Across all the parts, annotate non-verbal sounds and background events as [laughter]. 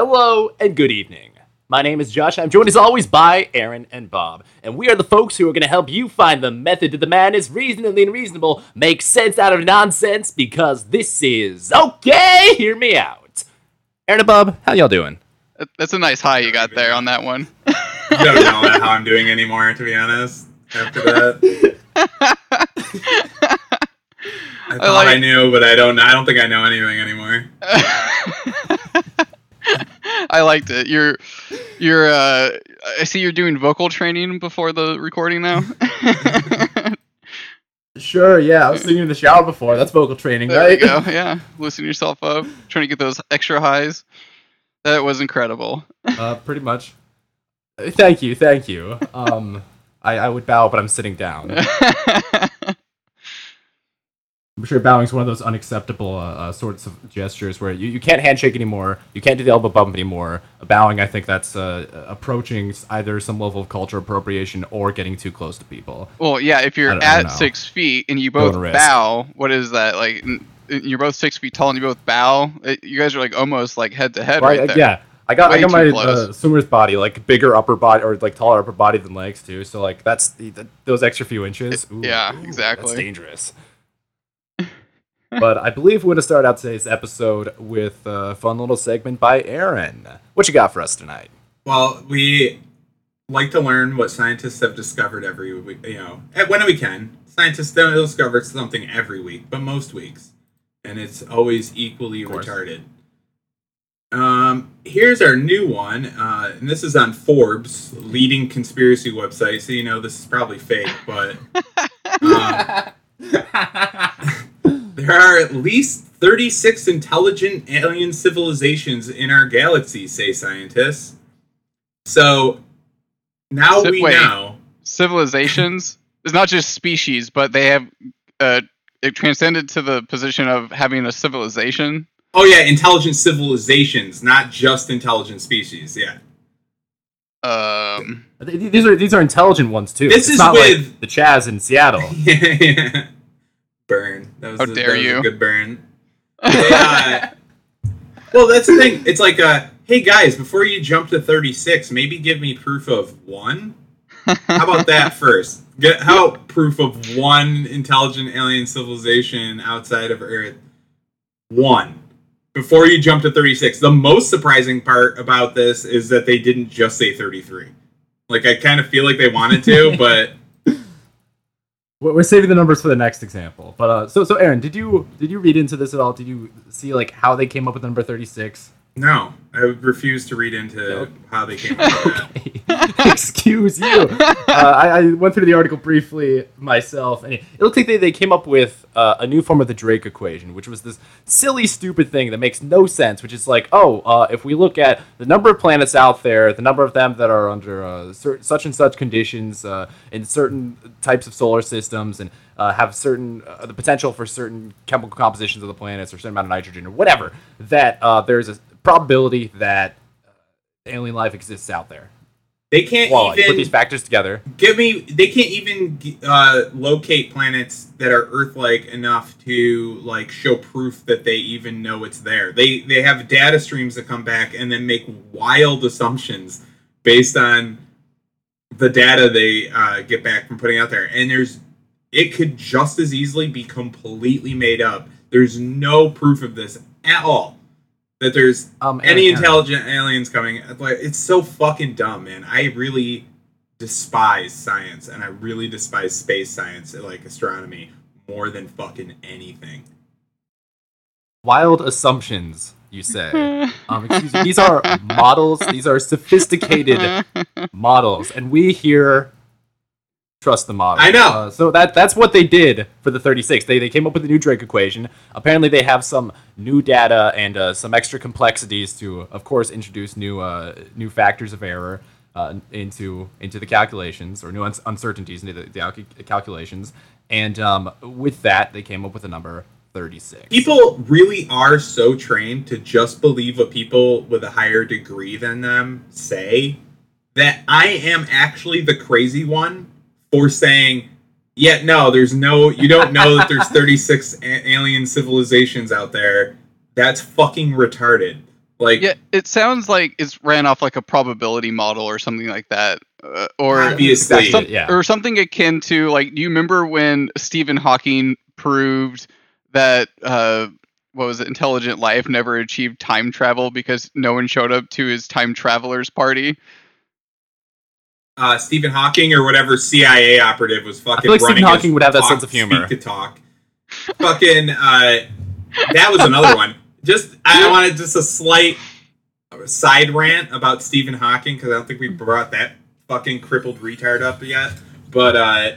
Hello and good evening. My name is Josh. I'm joined as always by Aaron and Bob, and we are the folks who are going to help you find the method to the madness, reasonably and reasonable, make sense out of nonsense, because this is okay. Hear me out. Aaron and Bob, how y'all doing? That's a nice high you got there on that one. I don't know how I'm doing anymore, to be honest. After that, [laughs] I thought I, like- knew, but I don't. I don't think I know anything anymore. [laughs] [laughs] I liked it. You're, you're. Uh, I see you're doing vocal training before the recording now. [laughs] Sure, yeah. I was [laughs] singing in the shower before. That's vocal training, there you go. Yeah, loosen yourself up. Trying to get those extra highs. That was incredible. Uh, pretty much. Thank you, thank you. Um, I, I would bow, but I'm sitting down. I'm sure bowing is one of those unacceptable uh, uh, sorts of gestures where you, you can't handshake anymore, you can't do the elbow bump anymore. Bowing, I think that's uh, approaching either some level of culture appropriation or getting too close to people. well, yeah. If you're don't- I don't at six feet and you both bow, what is that like? n- You're both six feet tall and you both bow. It- You guys are like almost like head to head right, Right? there. yeah. I got I got my uh, swimmer's body like bigger upper body or like taller upper body than legs too. So like that's the, the, those extra few inches. Ooh, yeah, ooh, exactly. That's dangerous. But I believe we're going to start out today's episode with a fun little segment by Aaron. What you got for us tonight? Well, we like to learn what scientists have discovered every week. You know, eh, when we can. Scientists don't discover something every week, but most weeks, and it's always equally retarded. Um, here's our new one, uh, and this is on Forbes, leading conspiracy website. So you know this is probably fake, but [laughs] um, [laughs] there are at least 36 intelligent alien civilizations in our galaxy, say scientists. So now So- we wait. know. civilizations it's not just species but they have uh it transcended to the position of having a civilization Oh yeah, intelligent civilizations, not just intelligent species. Yeah. um Th- th- These are these are intelligent ones too. This It's is not with- like the Chaz in Seattle. [laughs] yeah. Burn. That was How a, dare was you. good burn. [laughs] They, uh, well, that's the thing. It's like, uh, hey guys, before you jump to 36, maybe give me proof of one. How about that [laughs] first? Get how about proof of one intelligent alien civilization outside of Earth? One. Before you jump to 36. The most surprising part about this is that they didn't just say 33. Like I kind of feel like they wanted to, [laughs] but We're saving the numbers for the next example. But uh, so so Aaron, did you did you read into this at all? Did you see like how they came up with number thirty six? No, I refuse to read into Nope. how they came [laughs] up with that. [laughs] Excuse you. Uh, I, I went through the article briefly myself, and it, it looked like they, they came up with uh, a new form of the Drake equation, which was this silly, stupid thing that makes no sense. Which is like, oh, uh, if we look at the number of planets out there, the number of them that are under uh, cer- such and such conditions uh, in certain types of solar systems, and uh, have certain uh, the potential for certain chemical compositions of the planets or certain amount of nitrogen or whatever, that uh, there's a probability that uh, alien life exists out there. They can't Voila, you put these factors together. give me. They can't even uh, locate planets that are Earth-like enough to like show proof that they even know it's there. They they have data streams that come back and then make wild assumptions based on the data they uh, get back from putting out there. And there's it could just as easily be completely made up. There's no proof of this at all. That there's Um, any Aaron, Aaron, intelligent aliens coming like it's so fucking dumb man i really despise science and i really despise space science like astronomy more than fucking anything wild assumptions, you say. [laughs] Um, excuse me. These are models. These are sophisticated [laughs] models, and we here trust the model. I know. Uh, so that that's what they did for the 36. They they came up with the new Drake equation. Apparently, they have some new data and uh, some extra complexities to, of course, introduce new uh, new factors of error. Uh, into into the calculations or new uns- uncertainties into the, the alc- calculations, and um, with that they came up with a number 36. people really are so trained to just believe what people with a higher degree than them say that i am actually the crazy one for saying yeah no there's no you don't know that there's 36 a- alien civilizations out there that's fucking retarded Like, Yeah, it sounds like it's ran off like a probability model or something like that, uh, or obviously, Exactly. some, yeah. or something akin to like. Do you remember when Stephen Hawking proved that uh, what was it? Intelligent life never achieved time travel because no one showed up to his time travelers party. Uh, Stephen Hawking or whatever CIA operative was fucking. feel like Stephen running Hawking would have that talk- sense of humor. Speak to talk. fucking. Uh, that was another one. Just I wanted just a slight side rant about Stephen Hawking because I don't think we brought that fucking crippled retard up yet. But uh,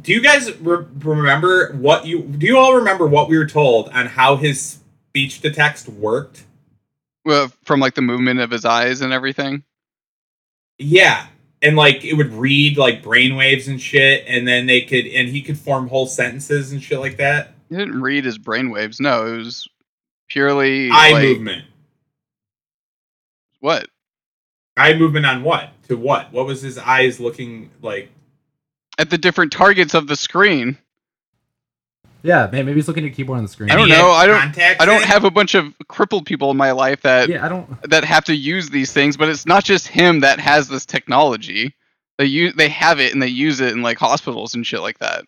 do you guys re- remember what you? Do you all remember what we were told on how his speech to text worked? Well, from like the movement of his eyes and everything. Yeah. And like it would read like brainwaves and shit, and then they could and he could form whole sentences and shit like that. He didn't read his brainwaves. No, it was purely Eye like, movement. What? Eye movement on what? To what? What was his eyes looking like? At the different targets of the screen. Yeah, man, maybe he's looking at a keyboard on the screen. I don't know, I don't- I don't have a bunch of crippled people in my life that Yeah, I don't. that have to use these things, but it's not just him that has this technology. They use they have it and they use it in like hospitals and shit like that.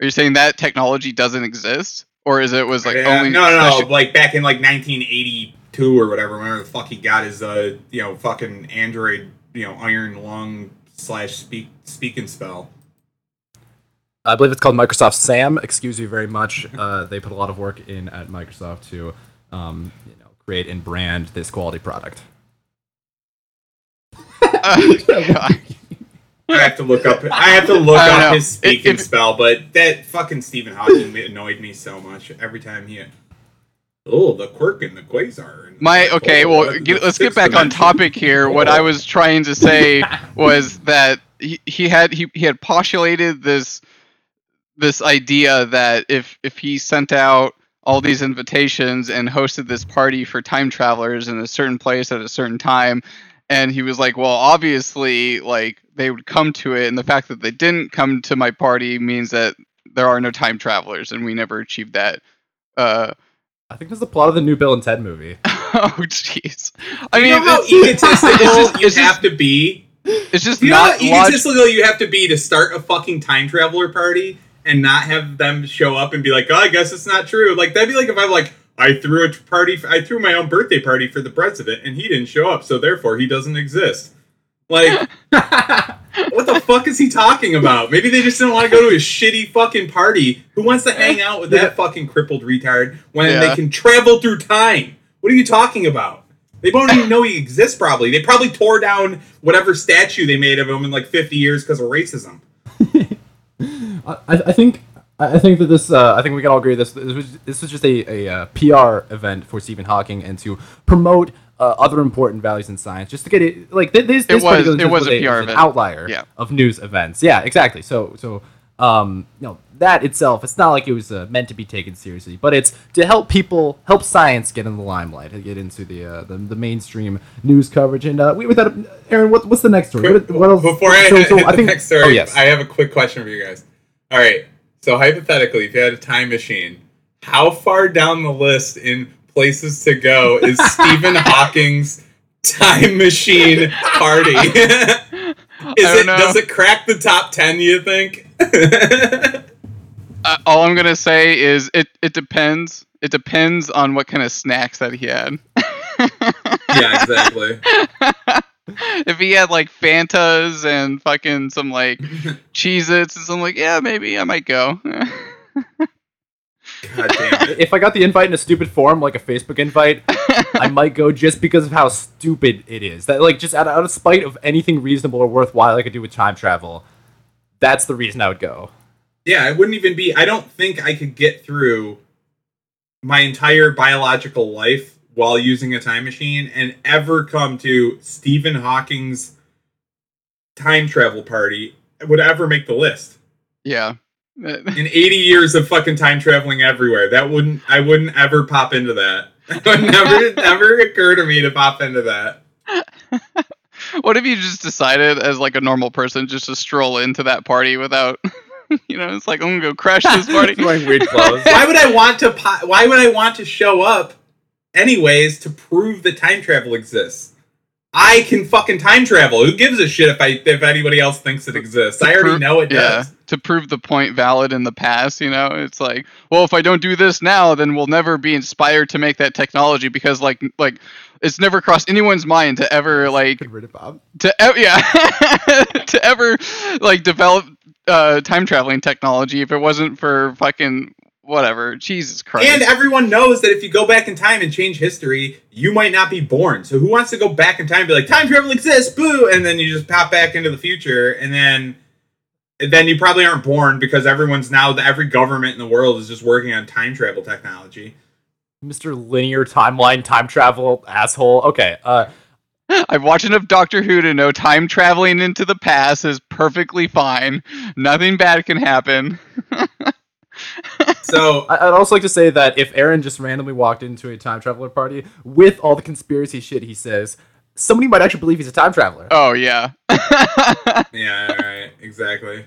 Are you saying that technology doesn't exist, or is it was like Yeah, only no, no, no, like back in like 1982 or whatever. Whenever the fuck he got his, uh, you know, fucking Android, you know, iron lung slash speak speak and spell. I believe it's called Microsoft SAM. Excuse you very much. Uh, they put a lot of work in at Microsoft to, um, you know, create and brand this quality product. Uh, [laughs] I have to look up. I have to look up know. his speak If- and spell, but that fucking Stephen Hawking annoyed me so much every time he. Oh, the quirk and the quasar. and- My okay, oh, well, get, let's get sixth back on topic here. What I was trying to say was that he, he had he, he had postulated this this idea that if if he sent out all these invitations and hosted this party for time travelers in a certain place at a certain time and he was like well obviously like they would come to it and the fact that they didn't come to my party means that there are no time travelers and we never achieved that uh I think that's the plot of the new Bill and Ted movie. [laughs] oh jeez i Do mean you know how it's- egotistical [laughs] it's just- you it's just- have to be? it's just Do you know how not log- egotistical you have to be to start a fucking time traveler party and not have them show up and be like, "Oh, I guess it's not true." Like that'd be like if I'm like, I threw a party, I threw my own birthday party for the president, and he didn't show up, so therefore he doesn't exist. Like, [laughs] what the fuck is he talking about? Maybe they just didn't want to go to his shitty fucking party. Who wants to hang out with that fucking crippled retard when Yeah. they can travel through time? What are you talking about? They don't even know he exists. Probably they probably tore down whatever statue they made of him in like 50 years because of racism. [laughs] I, I think I think that this uh, I think we can all agree this this was this was just a, a uh, PR event for Stephen Hawking and to promote uh, other important values in science just to get it like th- this, this was- particular it was a was PR an event. outlier Yeah. of news events yeah exactly so so um you know that itself it's not like it was uh, meant to be taken seriously but it's to help people help science get in the limelight get into the uh, the, the mainstream news coverage and uh, we without Aaron what, what's the next story what, what else Before I so, hit, so hit I the think next story, oh yes I have a quick question for you guys. All right, so hypothetically, if you had a time machine, how far down the list in places to go is [laughs] Stephen Hawking's time machine party? [laughs] is I don't it know. does it crack the top ten? You think? [laughs] uh, all i'm gonna say is it it depends it depends on what kind of snacks that he had yeah, exactly. [laughs] if he had like fantas and fucking some like [laughs] cheez its and something like yeah maybe i might go God damn it. if I got the invite in a stupid form, like a Facebook invite, I [laughs] might go just because of how stupid it is. That like just out of, out of spite of anything reasonable or worthwhile I could do with time travel. That's the reason I would go. Yeah, it wouldn't even be. I don't think I could get through my entire biological life while using a time machine and ever come to Stephen Hawking's time travel party would ever make the list. yeah In 80 years of fucking time traveling everywhere, that wouldn't. I wouldn't ever pop into that. [laughs] It would never, never occur to me to pop into that. [laughs] what if you just decided as like a normal person just to stroll into that party without [laughs] you know it's like i'm gonna go crash this [laughs] party Wearing weird clothes. Why would I want to? Po- why would I want to show up anyways to prove that time travel exists. I can fucking time travel. Who gives a shit if I if anybody else thinks it exists? I already know it yeah, does. to prove the point valid in the past, you know, it's like, well, if I don't do this now, then we'll never be inspired to make that technology because, like, like it's never crossed anyone's mind to ever like Get rid of Bob. to e- yeah [laughs] to ever like develop uh, time traveling technology if it wasn't for fucking whatever. Jesus Christ. And everyone knows that if you go back in time and change history, you might not be born. So who wants to go back in time and be like, time travel exists, boo, and then you just pop back into the future, and then then you probably aren't born because everyone's now every government in the world is just working on time travel technology. Mr. Linear Timeline Time Travel asshole. Okay, uh, [laughs] I've watched enough Doctor Who to know time traveling into the past is perfectly fine. Nothing bad can happen. So [laughs] I- I'd also like to say that if Aaron just randomly walked into a time traveler party with all the conspiracy shit he says, somebody might actually believe he's a time traveler. Oh yeah. [laughs] yeah, right, exactly.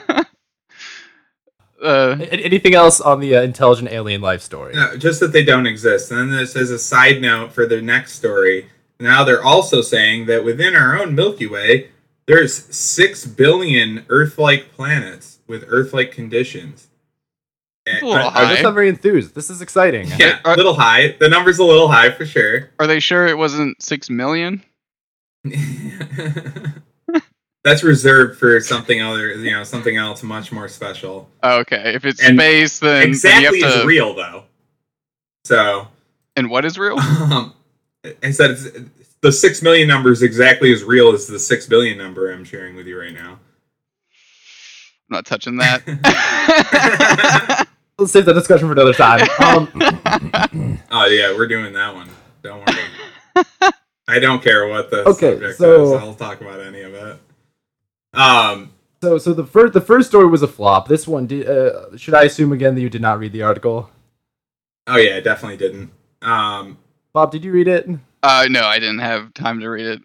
uh, A- anything else on the uh, intelligent alien life story? No, just that they don't exist. And then this is a side note for their next story. Now they're also saying that within our own Milky Way, there's six billion Earth-like planets with Earth-like conditions. That's a little are- I'm just high. not very enthused. This is exciting. Yeah, a little high. The number's a little high for sure. are they sure it wasn't six million? [laughs] That's reserved for something other, you know, something else much more special. Okay. If it's And space, then, then exactly you have is to. real though. So, And what is real? [laughs] um, I said it's, the six million number is exactly as real as the six billion number I'm sharing with you right now. I'm not touching that. [laughs] Let's save that discussion for another time. Um, [laughs] Oh yeah, we're doing that one. Don't worry. [laughs] I don't care what the Okay, subject so- is. I'll talk about any of it. Um, so, so the first the first story was a flop. This one, did, uh, should I assume again that you did not read the article? oh yeah, I definitely didn't. Um, Bob, did you read it? uh, no, I didn't have time to read it.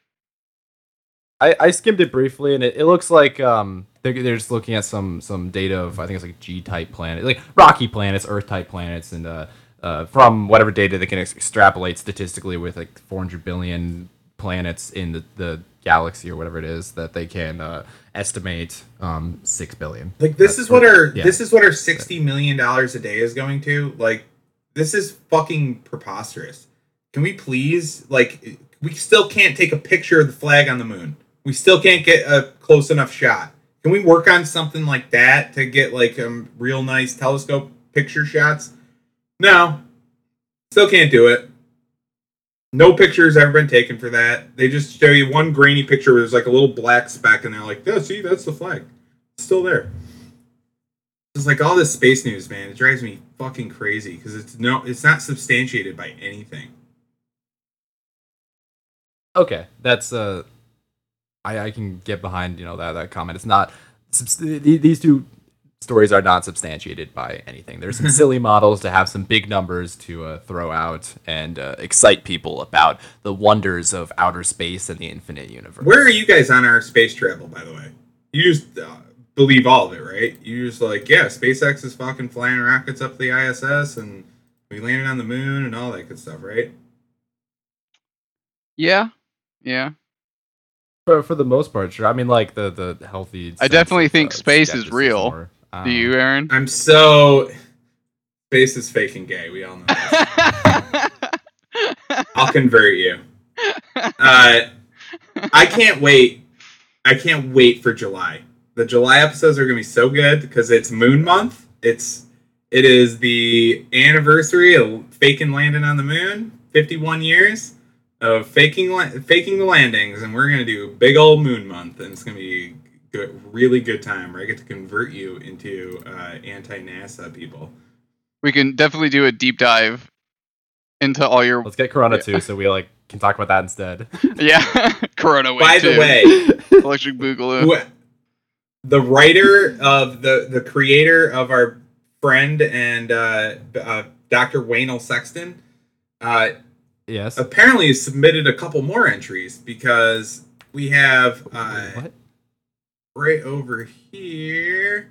I, I skimmed it briefly, and it, it looks like um they're, they're just looking at some some data of I think it's like G type planet, like rocky planets, Earth type planets, and uh, uh from whatever data they can ex- extrapolate statistically with like 400 billion planets in the, the galaxy or whatever it is that they can uh, estimate um six billion. like this That's is what what- our yeah. this is what our sixty million dollars a day is going to. Like, this is fucking preposterous. Can we please like? We still can't take a picture of the flag on the moon. We still can't get a close enough shot. Can we work on something like that to get like um real nice telescope picture shots? No, still can't do it. No pictures ever been taken for that. They just show you one grainy picture where there's like a little black speck, and they're like, "Yeah, see, that's the flag. It's still there." It's like all this space news, man. It drives me fucking crazy because it's no, it's not substantiated by anything. Okay, that's uh, I I can get behind you know that that comment. It's not these two stories are not substantiated by anything. There's some [laughs] silly models to have some big numbers to uh, throw out and uh, excite people about the wonders of outer space and the infinite universe. Where are you guys on our space travel, by the way? You just uh, believe all of it, right? You just like, yeah, SpaceX is fucking flying rockets up the ISS, and we landed on the moon and all that good stuff, right? Yeah, yeah. For, for the most part, sure. I mean, like the the healthy. I definitely think uh, space is real. or, uh, Do you, Aaron? I'm so space is fake and gay. We all know. This. [laughs] I'll convert you. Uh, I can't wait. I can't wait for July. The July episodes are gonna be so good because it's Moon Month. It's it is the anniversary of faking landing on the moon. Fifty-one years of faking la- faking the landings, and we're gonna do big old Moon Month, and it's gonna be good, really good time. Where I get to convert you into uh, anti-NASA people. we can definitely do a deep dive into all your Let's get Corona too, so we like can talk about that instead. [laughs] yeah [laughs] Corona. By the way, [laughs] Electric Boogaloo. who, the writer of the the creator of our friend and uh, uh, Dr. Waynell Sexton uh, yes. apparently submitted a couple more entries because we have uh, What? right over here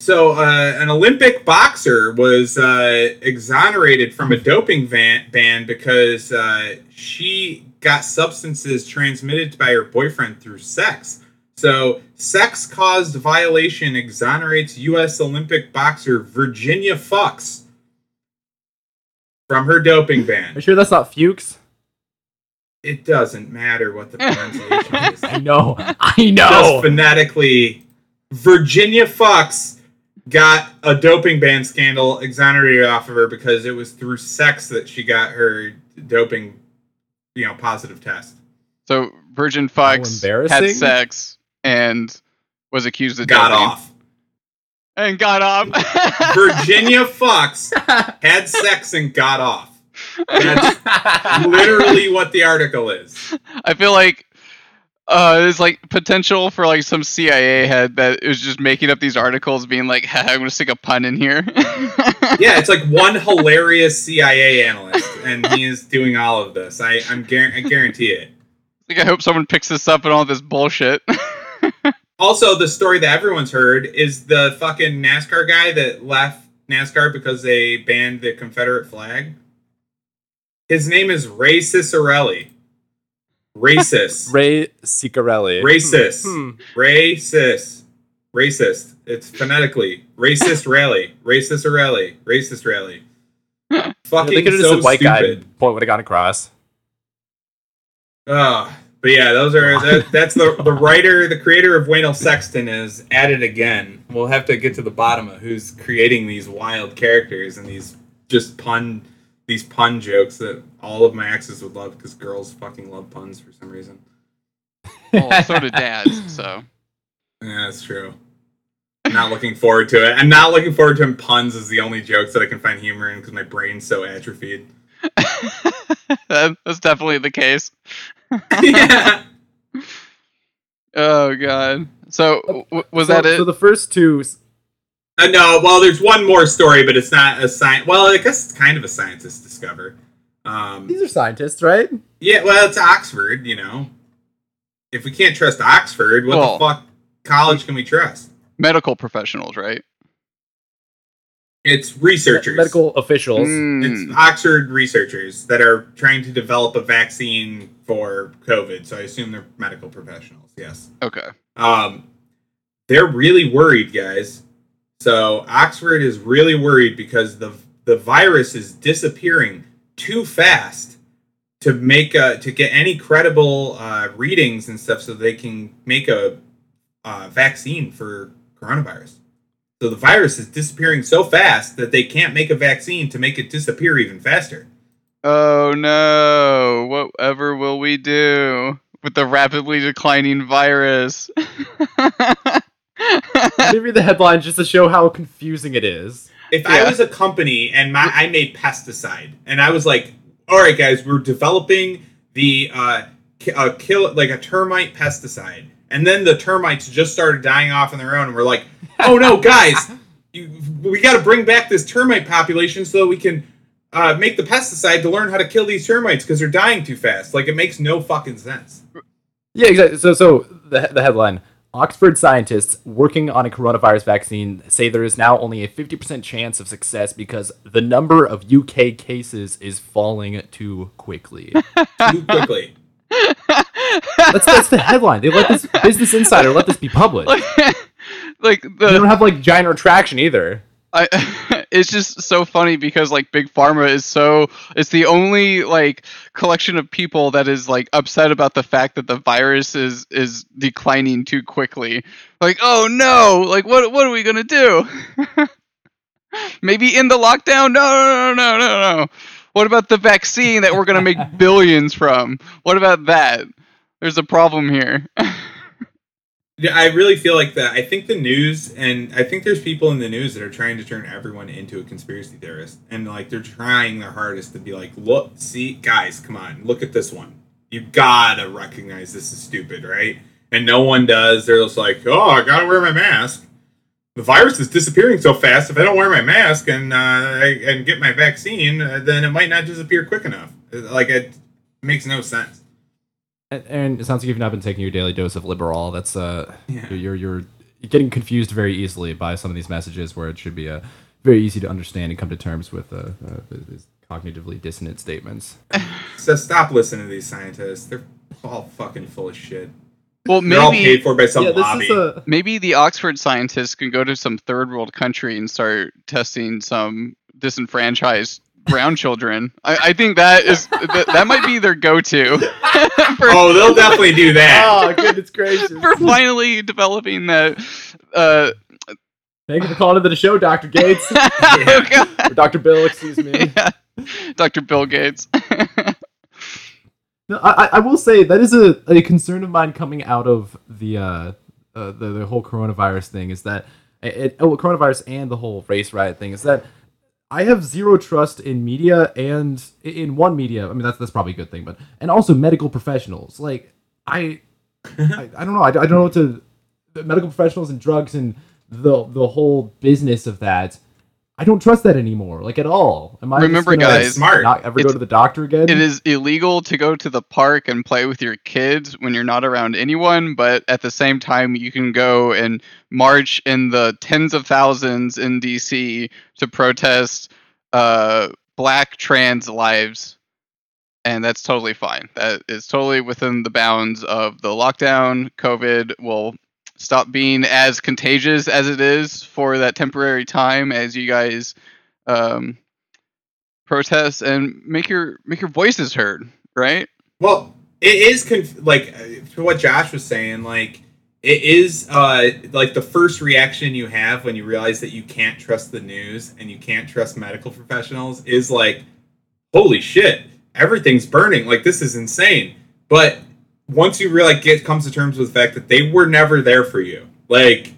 So, uh, an Olympic boxer was uh, exonerated from a doping van- ban because uh, she got substances transmitted by her boyfriend through sex. So, sex caused violation exonerates U.S. Olympic boxer Virginia Fox from her doping Are ban. you sure that's not Fuchs? It doesn't matter what the [laughs] pronunciation is. I know. I Just know. phonetically, Virginia Fox got a doping ban scandal exonerated off of her because it was through sex that she got her doping, you know, positive test. So Virgin Fox had sex and was accused of Got doping. off. And got off. [laughs] Virginia Fox had sex and got off. That's literally what the article is. I feel like uh, there's like potential for like some CIA head that is just making up these articles, being like, "Ha, "I'm gonna stick a pun in here." [laughs] Yeah, it's like one hilarious CIA analyst, and he is doing all of this. I, I'm guar- I guarantee it. like I hope someone picks this up and all this bullshit. [laughs] Also, the story that everyone's heard is the fucking NASCAR guy that left NASCAR because they banned the Confederate flag. His name is Ray Ciccarelli. Racist. [laughs] Ray Ciccarelli. Racist. Hmm. Racist. Racist. It's phonetically racist rally. Racist rally. Racist rally. [laughs] Fucking They could have just so white stupid. guy. Point would have gone across. Oh, but yeah, those are that, that's the the writer, the creator of Wayne L. Sexton is at it again. We'll have to get to the bottom of who's creating these wild characters and these just pun these pun jokes that all of my exes would love because girls fucking love puns for some reason. well, so do dads. So Yeah, that's true. I'm not looking forward to it. I'm not looking forward to him puns as the only jokes that I can find humor in because my brain's so atrophied. [laughs] that, that's definitely the case. Yeah. [laughs] Oh god. So w- was so, that it? So the first two. Uh, no, well, there's one more story, but it's not a science. Well, I guess it's kind of a scientist discover. Um, These are scientists, right? yeah, well, it's Oxford, you know. If we can't trust Oxford, what Well- the fuck college can we trust? Medical professionals, right? It's researchers. Medical officials. Mm. It's Oxford researchers that are trying to develop a vaccine for COVID. So I assume they're medical professionals. Yes. Okay. Um, they're really worried, guys. So Oxford is really worried because the the virus is disappearing too fast to make a, to get any credible uh, readings and stuff, so they can make a uh, vaccine for coronavirus. So the virus is disappearing so fast that they can't make a vaccine to make it disappear even faster. Oh no! Whatever will we do with the rapidly declining virus? [laughs] Let me read the headline just to show how confusing it is. if I was a company and my I made pesticide and I was like, all right, guys, we're developing the uh, ki- uh kill like a termite pesticide, and then the termites just started dying off on their own, and we're like, oh no, guys, [laughs] you, we got to bring back this termite population so that we can. Uh, make the pesticide to learn how to kill these termites because they're dying too fast. Like it makes no fucking sense. Yeah, exactly. So, so the, the headline Oxford scientists working on a coronavirus vaccine say there is now only a 50% chance of success because the number of UK cases is falling too quickly. [laughs] Too quickly. That's, that's the headline. They let this [laughs] Business Insider let this be published. like, like They don't have like giant retraction either. I, [laughs] it's just so funny because like big pharma is so it's the only like collection of people that is like upset about the fact that the virus is is declining too quickly like oh no like what what are we gonna do [laughs] maybe in the lockdown no no no no no no what about the vaccine that we're gonna make [laughs] billions from what about that there's a problem here [laughs] Yeah, I really feel like that. I think the news, and I think there's people in the news that are trying to turn everyone into a conspiracy theorist, and like they're trying their hardest to be like, look, see, guys, come on, look at this one. You gotta recognize this is stupid, right? And no one does. They're just like, oh, I gotta wear my mask. The virus is disappearing so fast. If I don't wear my mask and uh, and get my vaccine, uh, then it might not disappear quick enough. Like it makes no sense. And, it sounds like you've not been taking your daily dose of Liberal. That's uh, Yeah. your your getting confused very easily by some of these messages where it should be a very easy to understand and come to terms with uh, uh, these cognitively dissonant statements. So stop listening to these scientists. They're all fucking full of shit. Well, They're all maybe paid for by some yeah, this lobby. is a maybe the Oxford scientists can go to some third world country and start testing some disenfranchised brown children. I, I think that is that, that might be their go-to [laughs] for, oh, they'll definitely do that. [laughs] oh goodness gracious! for finally developing that. Uh, Thank you for calling into the show, Doctor Gates [laughs] oh God. Doctor Bill. Excuse me. Yeah. Dr. Bill Gates. No, I, I- will say that is a, a concern of mine coming out of the uh, uh the, the whole coronavirus thing is that it, oh, coronavirus and the whole race riot thing is that I have zero trust in media and in one media. I mean that's that's probably a good thing, but and also medical professionals. Like I [laughs] I, I don't know. I, I don't know what to the medical professionals and drugs and the the whole business of that. I don't trust that anymore, like at all. Am I just Remember, gonna guys, smart. not ever go to the doctor again? It is illegal to go to the park and play with your kids when you're not around anyone, but at the same time, you can go and march in the tens of thousands in DC to protest uh, black trans lives. And that's totally fine. That is totally within the bounds of the lockdown. COVID will stop being as contagious as it is for that temporary time as you guys um, protest and make your make your voices heard, right? Well, it is conf- like uh, to what Josh was saying. Like it is uh, like the first reaction you have when you realize that you can't trust the news and you can't trust medical professionals is like, holy shit, everything's burning. Like this is insane. But once you really get comes to terms with the fact that they were never there for you, like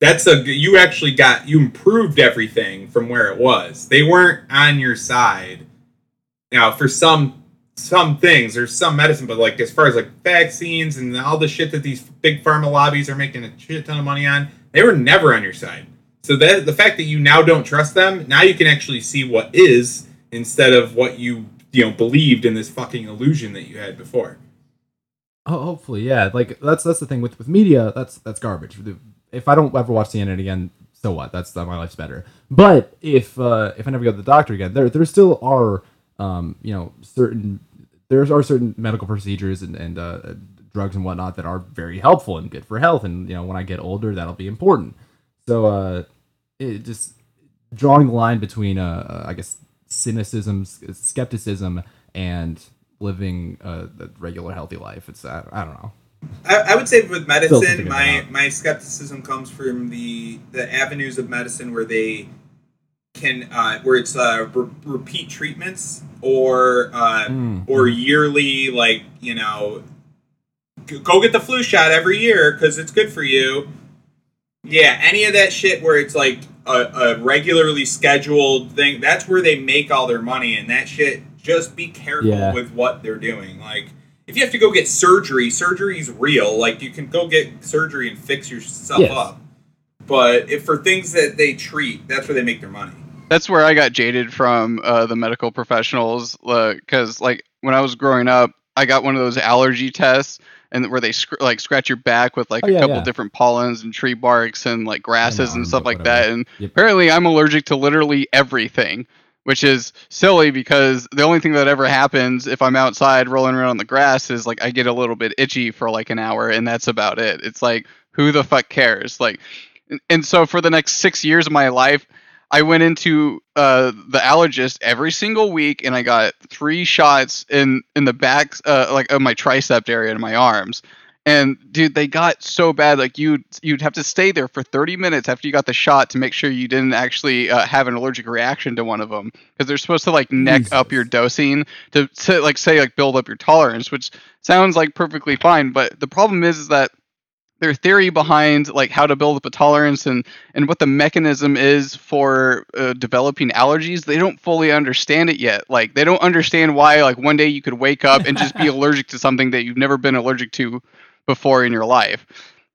that's a you actually got you improved everything from where it was. They weren't on your side. Now, for some some things or some medicine, but like as far as like vaccines and all the shit that these big pharma lobbies are making a shit ton of money on, they were never on your side. So that the fact that you now don't trust them, now you can actually see what is instead of what you you know believed in this fucking illusion that you had before. Oh, hopefully, yeah. Like that's that's the thing with with media. That's that's garbage. If I don't ever watch CNN again, so what? That's that my life's better. But if uh, if I never go to the doctor again, there there still are um, you know certain there are certain medical procedures and and uh, drugs and whatnot that are very helpful and good for health. And you know when I get older, that'll be important. So uh, it just drawing the line between uh, uh, I guess cynicism, skepticism, and living a, a regular healthy life. It's I, I don't know. I, I would say with medicine, my know. my skepticism comes from the the avenues of medicine where they can uh, where it's uh, re- repeat treatments or uh, Mm. or yearly like you know go get the flu shot every year because it's good for you. Yeah, any of that shit where it's like a, a regularly scheduled thing. That's where they make all their money, and that shit. Just be careful Yeah. with what they're doing. Like if you have to go get surgery, surgery's real. Like you can go get surgery and fix yourself Yes. up. But if for things that they treat, that's where they make their money. That's where I got jaded from uh, the medical professionals because, like, when I was growing up, I got one of those allergy tests, and where they sc- like scratch your back with like Oh, a couple yeah. different pollens and tree barks and like grasses and arms, stuff but like that. And Yep. apparently, I'm allergic to literally everything, which is silly because the only thing that ever happens if I'm outside rolling around on the grass is like I get a little bit itchy for like an hour, and that's about it. It's like who the fuck cares? Like, and- so for the next six years of my life. I went into uh, the allergist every single week, and I got three shots in in the back, uh, like of my tricep area and my arms. And dude, they got so bad. Like you'd you'd have to stay there for 30 minutes after you got the shot to make sure you didn't actually uh, have an allergic reaction to one of them, because they're supposed to like neck up your dosing to, to like say like build up your tolerance, which sounds like perfectly fine. But the problem is, is that their theory behind like how to build up a tolerance and and what the mechanism is for uh, developing allergies they don't fully understand it yet like they don't understand why like one day you could wake up and just be [laughs] allergic to something that you've never been allergic to before in your life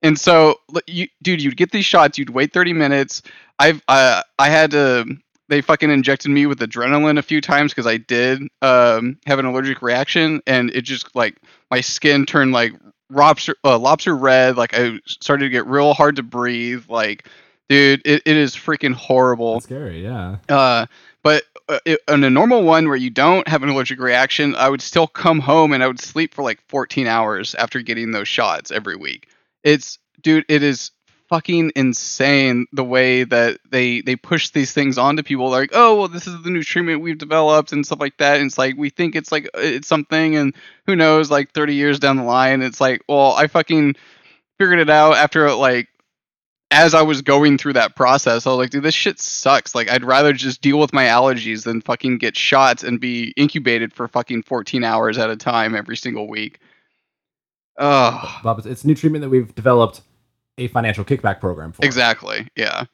and so you dude you'd get these shots you'd wait 30 minutes i've uh, i had to they fucking injected me with adrenaline a few times because i did um, have an allergic reaction and it just like my skin turned like lobster uh, lobster red. Like I started to get real hard to breathe. Like, dude, it, it is freaking horrible. That's scary. Yeah. Uh, but uh, it, on a normal one where you don't have an allergic reaction, I would still come home and I would sleep for like 14 hours after getting those shots every week. It's dude, it is fucking insane the way that they they push these things onto people like oh well this is the new treatment we've developed and stuff like that and it's like we think it's like it's something and who knows like 30 years down the line it's like well i fucking figured it out after like as i was going through that process i was like dude this shit sucks like i'd rather just deal with my allergies than fucking get shots and be incubated for fucking 14 hours at a time every single week oh Bob, it's- it's a new treatment that we've developed a financial kickback program for. exactly yeah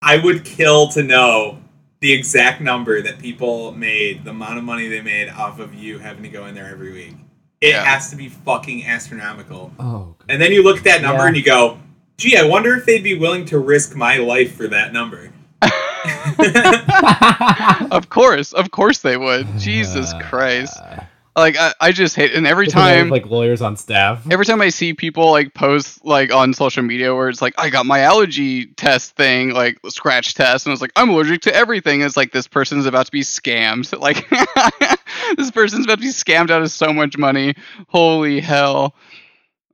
I would kill to know the exact number that people made, the amount of money they made off of you having to go in there every week. It Yeah. has to be fucking astronomical. Oh. God. And then you look at that number Yeah. and you go, gee, I wonder if they'd be willing to risk my life for that number. [laughs] of course, of course they would. [laughs] Jesus Christ! Like I, I just hate. And every Just when they have, time, like lawyers on staff. every time I see people like post like on social media where it's like I got my allergy test thing, like scratch test, and it's like I'm allergic to everything. It's like this person's about to be scammed. [laughs] Like this person's about to be scammed out of so much money. Holy hell!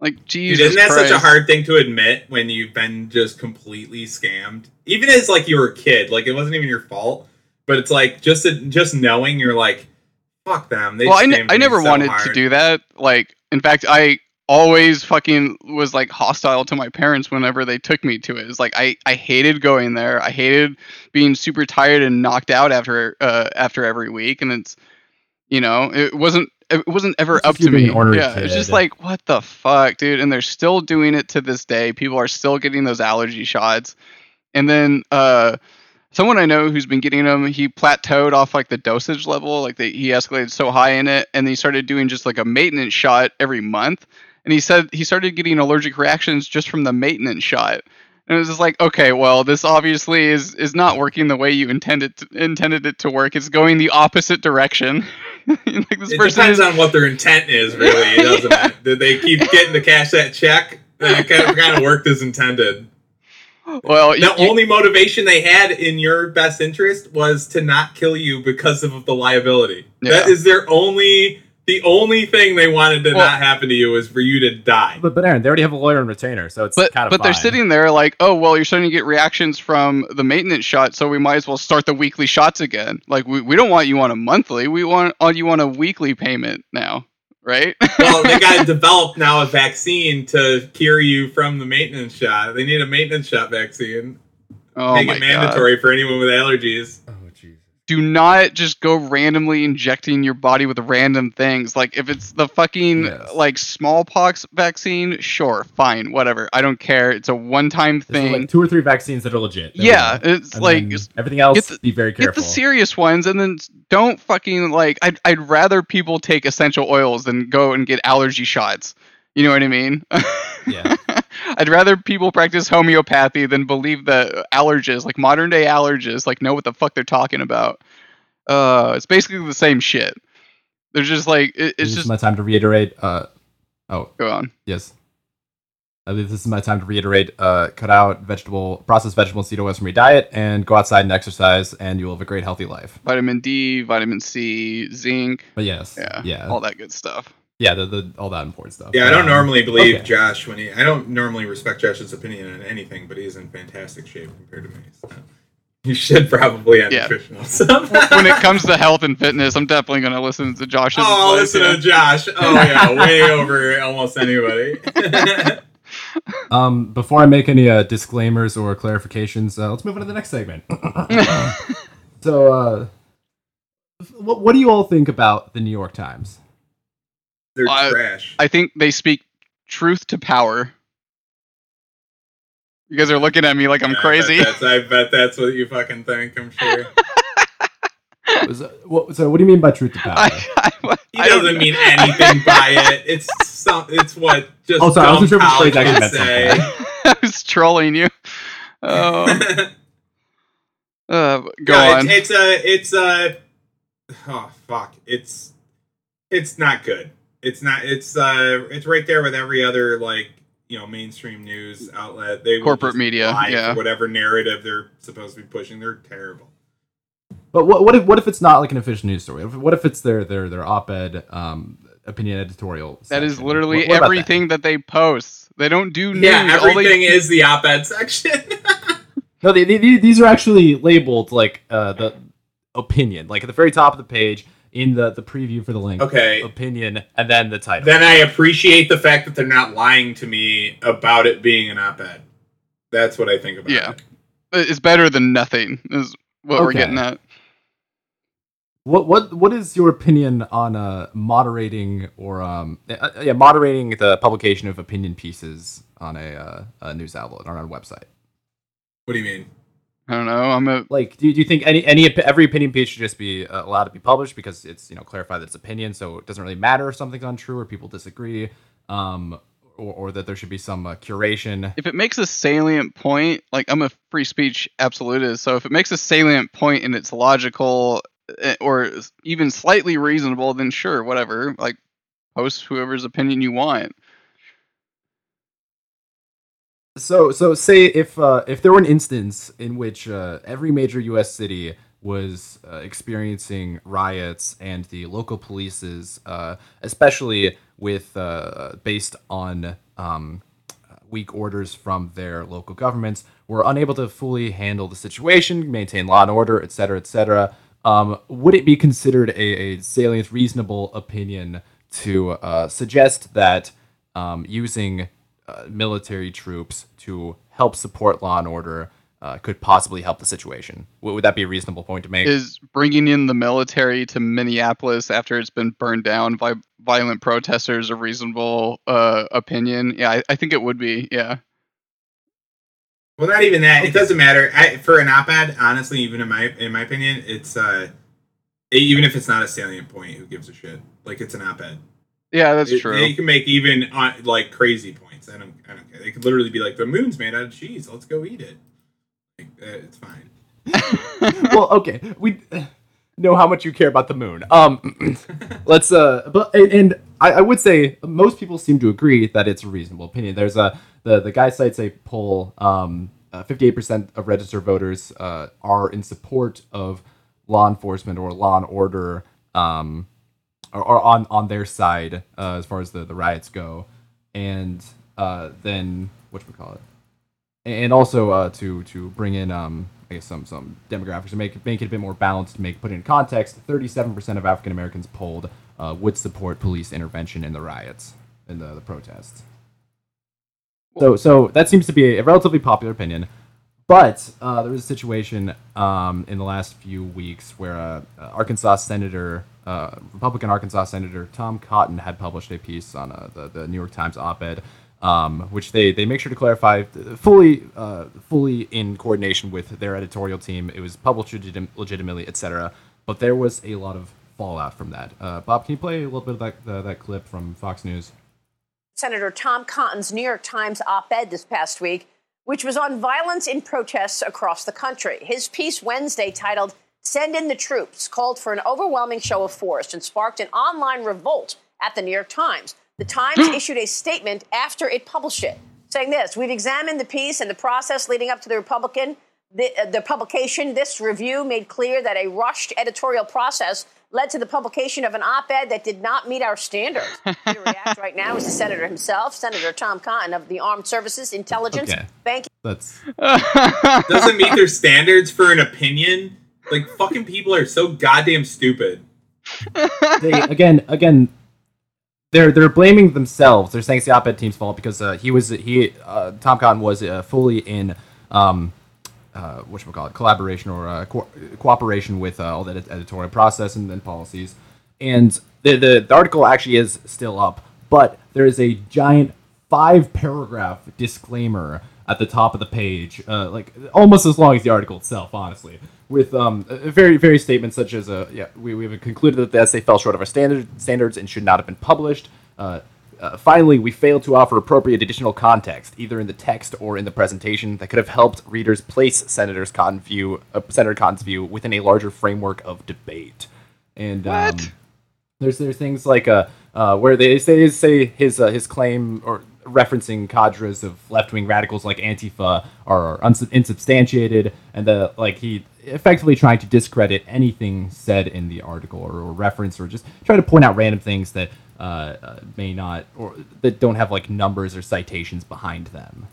Like Dude, Jesus isn't that Christ! such a hard thing to admit when you've been just completely scammed? Even as like you were a kid, like it wasn't even your fault, but it's like just just knowing you're like, fuck them. They well, I, I never so wanted to do that. Like, in fact, I always fucking was like hostile to my parents whenever they took me to it. It's like I, I hated going there. I hated being super tired and knocked out after uh after every week. And it's you know it wasn't it wasn't ever It's up to me. Yeah, it's just like what the fuck, dude. And they're still doing it to this day. People are still getting those allergy shots. And then uh someone I know who's been getting them, he plateaued off like the dosage level, like the, he escalated so high in it, and he started doing just like a maintenance shot every month. And he said he started getting allergic reactions just from the maintenance shot. And it was just like, okay, well, this obviously is is not working the way you intended to, intended it to work. It's going the opposite direction. [laughs] [laughs] like this It person depends is, on what their intent is, really, It [laughs] doesn't it? Did they keep getting to cash that check? Then it kind of, kind of worked as intended. well, The you- only motivation they had in your best interest was to not kill you because of the liability. That Yeah. is their only, the only thing they wanted to Well- not happen to you was for you to die. But, but Aaron, they already have a lawyer and retainer, so it's but kind of but they're sitting there like, oh well, you're starting to get reactions from the maintenance shot, so we might as well start the weekly shots again. Like we, we don't want you on a monthly, we want on you on a weekly payment now, right? [laughs] well, they got to develop now a vaccine to cure you from the maintenance shot. They need a maintenance shot vaccine. oh Make my it god! mandatory for anyone with allergies. Do not just go randomly injecting your body with random things. Like if it's the fucking Yes. like smallpox vaccine, sure, fine, whatever. I don't care. It's a one-time thing. like two or three vaccines that are legit. Yeah, it's like everything else. the- be very careful. get the serious ones and then don't fucking like I'd, I'd rather people take essential oils than go and get allergy shots you know what i mean [laughs] Yeah. I'd rather people practice homeopathy than believe the allergists like modern day allergists like know what the fuck they're talking about uh it's basically the same shit they're just like it, it's just my time to reiterate. Uh, oh go on yes. I believe this is my time to reiterate. Uh, cut out vegetable, processed vegetable and seed oils from your diet, and go outside and exercise, and you will have a great, healthy life. vitamin d vitamin c zinc But yes, yeah yeah, all that good stuff yeah, the, the all that important stuff. Yeah, I don't Um, normally believe okay. Josh when he. I don't normally respect Josh's opinion on anything, but he's in fantastic shape compared to me. So. You should probably have Yeah. nutritional stuff. when it comes to health and fitness i'm definitely going to listen to josh's oh, advice, listen yeah. to Josh. Oh [laughs] yeah, way over almost anybody. [laughs] Um, before I make any uh, disclaimers or clarifications, uh, let's move on to the next segment. [laughs] so, uh, what, what do you all think about the New York Times? They're I- trash. I think they speak truth to power. You guys are looking at me like I'm Yeah, I bet crazy. that's, I bet that's what you fucking think. I'm sure. [laughs] Was, what, so, what do you mean by truth to power? [laughs] I, I, He I don't doesn't know. mean anything by it. It's some. It's what just. Oh, sorry, I wasn't sure if the phrase colleges actually meant say. [laughs] I was trolling you. Oh, uh, go No, on. It's, it's a. It's a. Oh fuck! It's. It's not good. It's not. It's uh. It's right there with every other like you know mainstream news outlet. They Corporate media, yeah. Whatever narrative they're supposed to be pushing, they're terrible. But what what if what if it's not like an official news story? What if, it's their their their op-ed um, opinion editorial? That is section? literally What- what about that? everything that? they post. They don't do news. Yeah, All they- everything is the op-ed section. [laughs] No, they, they, these are actually labeled like uh, the opinion, like at the very top of the page in the the preview for the link. okay. Opinion, and then the title. Then I appreciate the fact that they're not lying to me about it being an op-ed. That's what I think about Yeah. it. It's better than nothing. Is what we're getting at. What what what is your opinion on uh moderating or um uh, yeah moderating the publication of opinion pieces on a uh, a news outlet or on a website? What do you mean? I don't know. I'm a Like, do you, do you think any any every opinion piece should just be uh, allowed to be published because it's you know clarified that it's opinion, so it doesn't really matter if something's untrue or people disagree, um, or, or that there should be some uh, curation. if it makes a salient point, like I'm a free speech absolutist, so if it makes a salient point and it's logical eh, or even slightly reasonable, then sure, whatever. Like post whoever's opinion you want. So so say if uh, if there were an instance in which uh, every major U.S. city was uh, experiencing riots and the local police's, uh, especially with uh, based on um, weak orders from their local governments, were unable to fully handle the situation, maintain law and order, et cetera, et cetera. Um, would it be considered a, a salient, reasonable opinion to uh, suggest that um, using uh, military troops to help support law and order uh, could possibly help the situation? Would, would that be a reasonable point to make? Is bringing in the military to Minneapolis after it's been burned down by violent protesters a reasonable uh, opinion? Yeah, I, I think it would be. Yeah. Well, not even that. It doesn't matter. I, for an op-ed, honestly, even in my in my opinion, it's uh, even if it's not a salient point, who gives a shit? Like it's an op-ed. Yeah, that's It- true. You can make even uh, like crazy points. I don't. I don't care. They could literally be like, "The moon's made out of cheese. Let's go eat it." Like, uh, it's fine. [laughs] well, okay, we know how much you care about the moon. Um, [clears throat] let's uh, but and, I, I would say most people seem to agree that it's a reasonable opinion. There's a the the guy cites a poll. Um, fifty eight percent of registered voters uh, are in support of law enforcement or law and order. Um, or, or on on their side uh, as far as the the riots go, and uh, then what we call it and also uh, to to bring in um, I guess some some demographics to make make it a bit more balanced, To make put it in context. Thirty seven percent of African Americans polled uh, would support police intervention in the riots in the, the protests. So so that seems to be a relatively popular opinion, but uh, there was a situation um, in the last few weeks where uh, uh, Arkansas Senator. Uh, Republican Arkansas Senator Tom Cotton had published a piece on uh, the, the New York Times op-ed um, which they, they make sure to clarify uh, fully uh, fully in coordination with their editorial team. It was published legit- legitimately, etc. But there was a lot of fallout from that. Uh, Bob, can you play a little bit of that uh, that clip from Fox News? Senator Tom Cotton's New York Times op ed this past week, which was on violence in protests across the country. His piece Wednesday, titled Send in the Troops, called for an overwhelming show of force and sparked an online revolt at the New York Times. The Times [gasps] issued a statement after it published it, saying this We've examined the piece and the process leading up to the Republican. The, uh, the publication, this review made clear that a rushed editorial process led to the publication of an op ed that did not meet our standards. [laughs] Here react right now is the senator himself, Senator Tom Cotton of the Armed Services Intelligence, Okay. Banking, That's [laughs] Doesn't meet their standards for an opinion. Like fucking people are so goddamn stupid. [laughs] they again again they're they're blaming themselves. They're saying it's the op-ed team's fault because uh, he was he uh, Tom Cotton was uh, fully in um, uh, what call it collaboration or uh, co- cooperation with uh, all that editorial process and then policies. And the, the the article actually is still up, but there is a giant five paragraph disclaimer at the top of the page, uh, like almost as long as the article itself, honestly, with um, very very statements such as uh, yeah we, we have concluded that the essay fell short of our standard standards and should not have been published. Uh, uh, finally, we failed to offer appropriate additional context, either in the text or in the presentation, that could have helped readers place Senator's Cotton view, uh, Senator Cotton's view within a larger framework of debate. And um, there's there's things like uh, uh, where they say say his uh, his claim or referencing cadres of left wing radicals like Antifa are uns- insubstantiated, and the like he effectively trying to discredit anything said in the article or, or reference or just try to point out random things that uh, uh, may not or that don't have like numbers or citations behind them.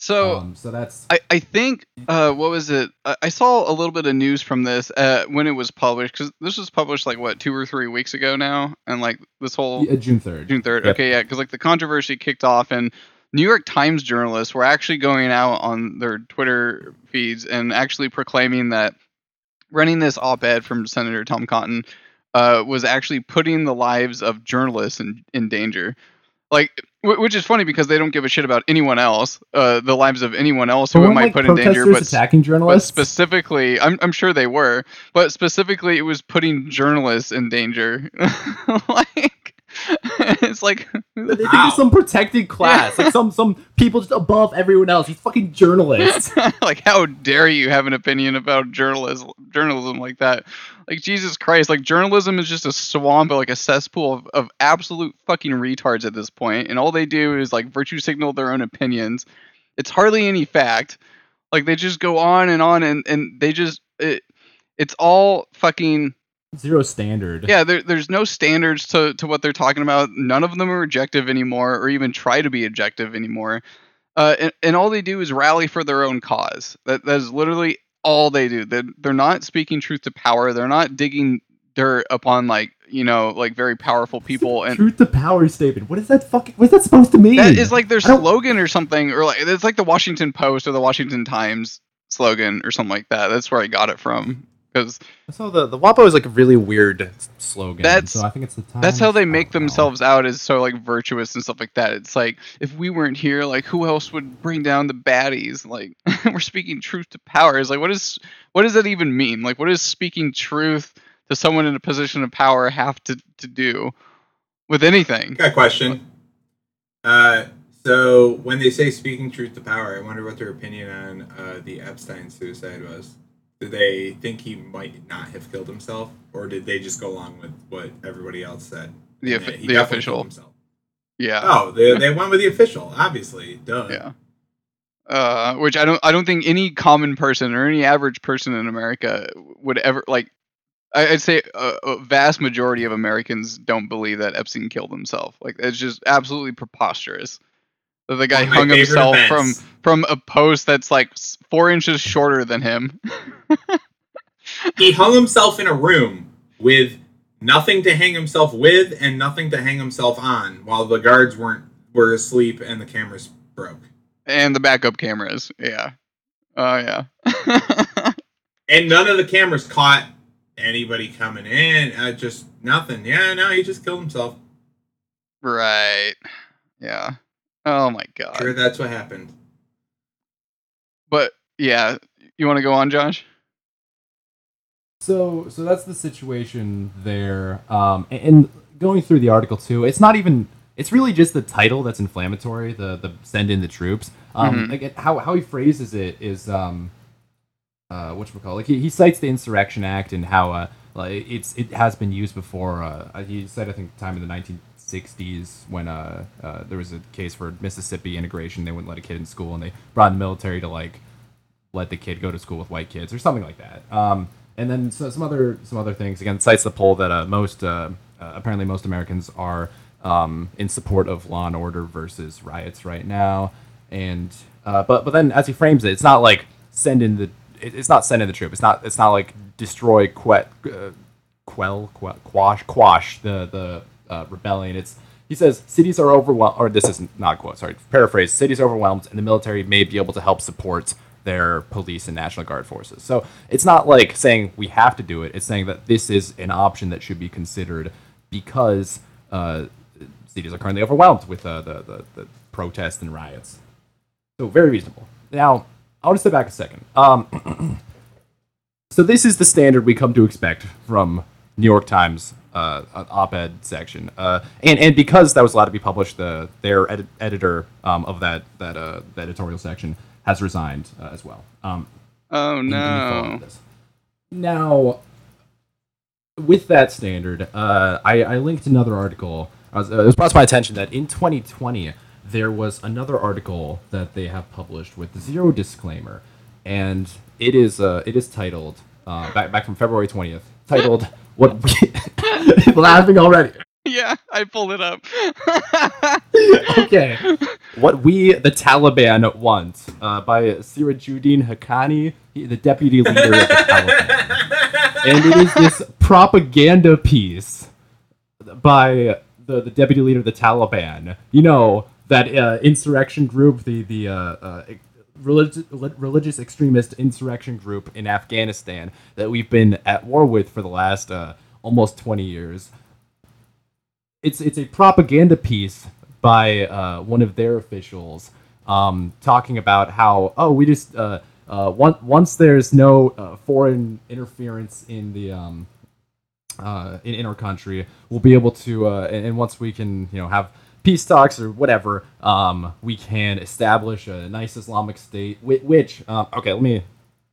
So um, so that's I, I think uh, what was it? I, I saw a little bit of news from this uh, when it was published because this was published like what two or three weeks ago now, and like this whole uh, June third. June third. Yep. Okay, yeah, because like the controversy kicked off, and New York Times journalists were actually going out on their Twitter feeds and actually proclaiming that running this op-ed from Senator Tom Cotton uh, was actually putting the lives of journalists in, in danger. Like, which is funny because they don't give a shit about anyone else, uh, the lives of anyone else who it might like, put in danger. But attacking but journalists. specifically, I'm, I'm sure they were, but specifically, it was putting journalists in danger. [laughs] like, [laughs] it's like, They think Wow. some protected class, like some some people just above everyone else. These fucking journalists. [laughs] like, how dare you have an opinion about journalism, journalism like that? Like, Jesus Christ, like, journalism is just a swamp, like a cesspool of, of absolute fucking retards at this point. and all they do is, like, virtue signal their own opinions. It's hardly any fact. Like, they just go on and on, and, and they just, it, it's all fucking Zero standard. yeah there, there's no standards to, to what they're talking about none of them are objective anymore or even try to be objective anymore uh, and, and all they do is rally for their own cause that, that is literally all they do they're, they're not speaking truth to power they're not digging dirt upon like you know like very powerful people and Truth to power statement. What is that fucking? What's that supposed to mean? that is like their slogan or something or like it's like the washington post or the washington times slogan or something like that that's where i got it from because So the the WAPO is like a really weird slogan. That's- so I think it's the time. That's how they make themselves out as so like virtuous and stuff like that. It's like if we weren't here, like who else would bring down the baddies? Like [laughs] we're speaking truth to power. Is like what is what does that even mean? Like what is speaking truth to someone in a position of power have to, to do with anything? Got a question. Uh, so when they say speaking truth to power, I wonder what their opinion on uh, the Epstein suicide was. Did they think he might not have killed himself, or did they just go along with what everybody else said? The, And offi- that he the official. himself? Yeah. Oh, they, [laughs] they went with the official, obviously. Duh. Yeah. Uh, which I don't I don't think any common person or any average person in America would ever like. I- I'd say a, a vast majority of Americans don't believe that Epstein killed himself. Like it's just absolutely preposterous that the guy One hung himself from events. from a post that's like four inches shorter than him. [laughs] He hung himself in a room with nothing to hang himself with and nothing to hang himself on, while the guards weren't were asleep and the cameras broke. and the backup cameras. Yeah. Oh yeah. [laughs] And none of the cameras caught anybody coming in. Uh, just nothing. Yeah, no, he just killed himself. right. Yeah. Oh my god. Sure, that's what happened. But yeah, you want to go on, Josh? So so that's the situation there. Um, and, and going through the article too, it's not even. It's really just the title that's inflammatory. The the send in the troops. Um, Mhm. like it- how how he phrases it is um, uh, what call like he, he cites the Insurrection Act and how uh like it's it has been used before. Uh, he said I think time in the 1960s when uh, uh there was a case for Mississippi integration. They wouldn't let a kid in school and they brought in the military to like let the kid go to school with white kids or something like that. Um, and then so, some other some other things. Again, cites the poll that uh, most uh, uh, apparently most Americans are um, in support of law and order versus riots right now. And uh, but but then as he frames it, it's not like send in the it's not send in the troop. It's not it's not like destroy quet, uh, quell que- quash quash the the uh, rebellion. It's he says cities are overwhelmed, or this is not quote. Sorry, paraphrase. Cities are overwhelmed, and the military may be able to help support their police and national guard forces. So it's not like saying we have to do it. It's saying that this is an option that should be considered because uh, cities are currently overwhelmed with uh, the, the the protests and riots. So very reasonable. Now I want to step back a second. Um, [clears throat] so this is the standard we come to expect from New York Times uh, op-ed section, uh, and and because that was allowed to be published, the their edi- editor um, of that that uh, the editorial section has resigned uh, as well. Um, Oh in- in the fall no. Now, with that standard, uh, I, I linked another article. Was, uh, it was brought to my attention that in 2020 there was another article that they have published with zero disclaimer, and it is uh, it is titled uh, back back from February 20th, titled "What We [laughs] laughing already." Yeah, I pulled it up. [laughs] okay. What we, the Taliban, want uh, by Sirajuddin Haqqani, he- the deputy leader of the [laughs] Taliban. And it is this propaganda piece by the, the deputy leader of the Taliban. You know, that uh, insurrection group, the, the uh, uh, religious, religious extremist insurrection group in Afghanistan that we've been at war with for the last uh, almost 20 years. It's it's a propaganda piece by uh, one of their officials um, talking about how oh we just uh, uh, once once there's no uh, foreign interference in the um, uh, in, in our country we'll be able to and once we can you know have peace talks or whatever um, we can establish a nice Islamic state which uh, okay let me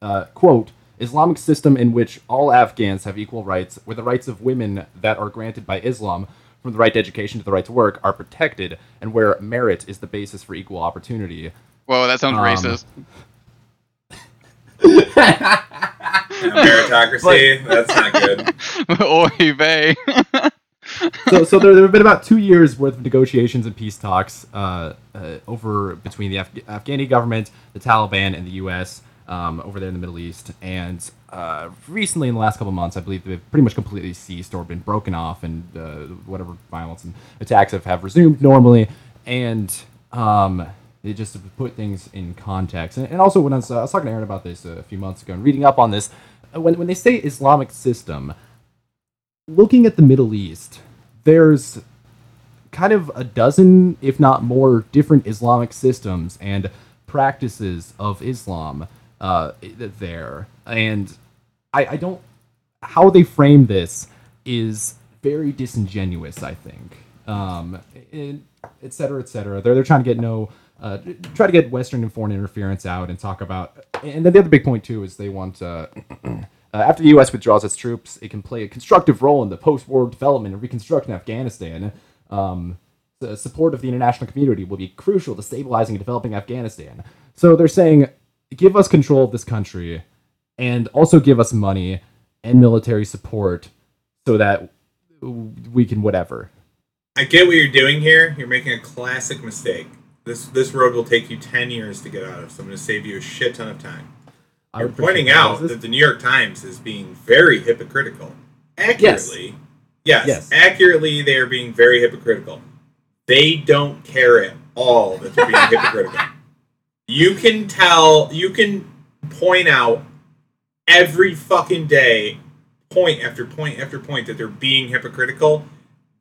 uh, quote Islamic system in which all Afghans have equal rights, where the rights of women that are granted by Islam, from the right to education to the right to work, are protected, and where merit is the basis for equal opportunity. Whoa, that sounds Um, racist. [laughs] Meritocracy. That's not good. [laughs] Oy vey. [laughs] so, so there, there have been about two years worth of negotiations and peace talks uh, uh, over between the Af- Afghani government, the Taliban, and the U.S. Um, over there in the Middle East. And uh, recently, in the last couple months, I believe they've pretty much completely ceased or been broken off, and uh, whatever violence and attacks have, have resumed normally. And um, it just to put things in context. And, and also, when I was, I was talking to Aaron about this a few months ago and reading up on this, uh, when, when they say Islamic system, looking at the Middle East, there's kind of a dozen, if not more, different Islamic systems and practices of Islam uh, there. And I, I don't. How they frame this is very disingenuous, I think. Um, et cetera, et cetera. They're, they're trying to get no. Uh, try to get Western and foreign interference out and talk about. And then the other big point, too, is they want. Uh, Uh, after the U.S. withdraws its troops, it can play a constructive role in the post-war development and reconstruction of Afghanistan. Um, the support of the international community will be crucial to stabilizing and developing Afghanistan. So they're saying, give us control of this country, and also give us money and military support, so that we can whatever. I get what you're doing here. You're making a classic mistake. This this road will take you ten years to get out of, so I'm going to save you a shit ton of time. I You're pointing out that. that the New York Times is being very hypocritical. Accurately, yes, Yes. accurately, they are being very hypocritical. They don't care at all that they're being [laughs] hypocritical. You can tell, you can point out every fucking day, point after point after point, that they're being hypocritical.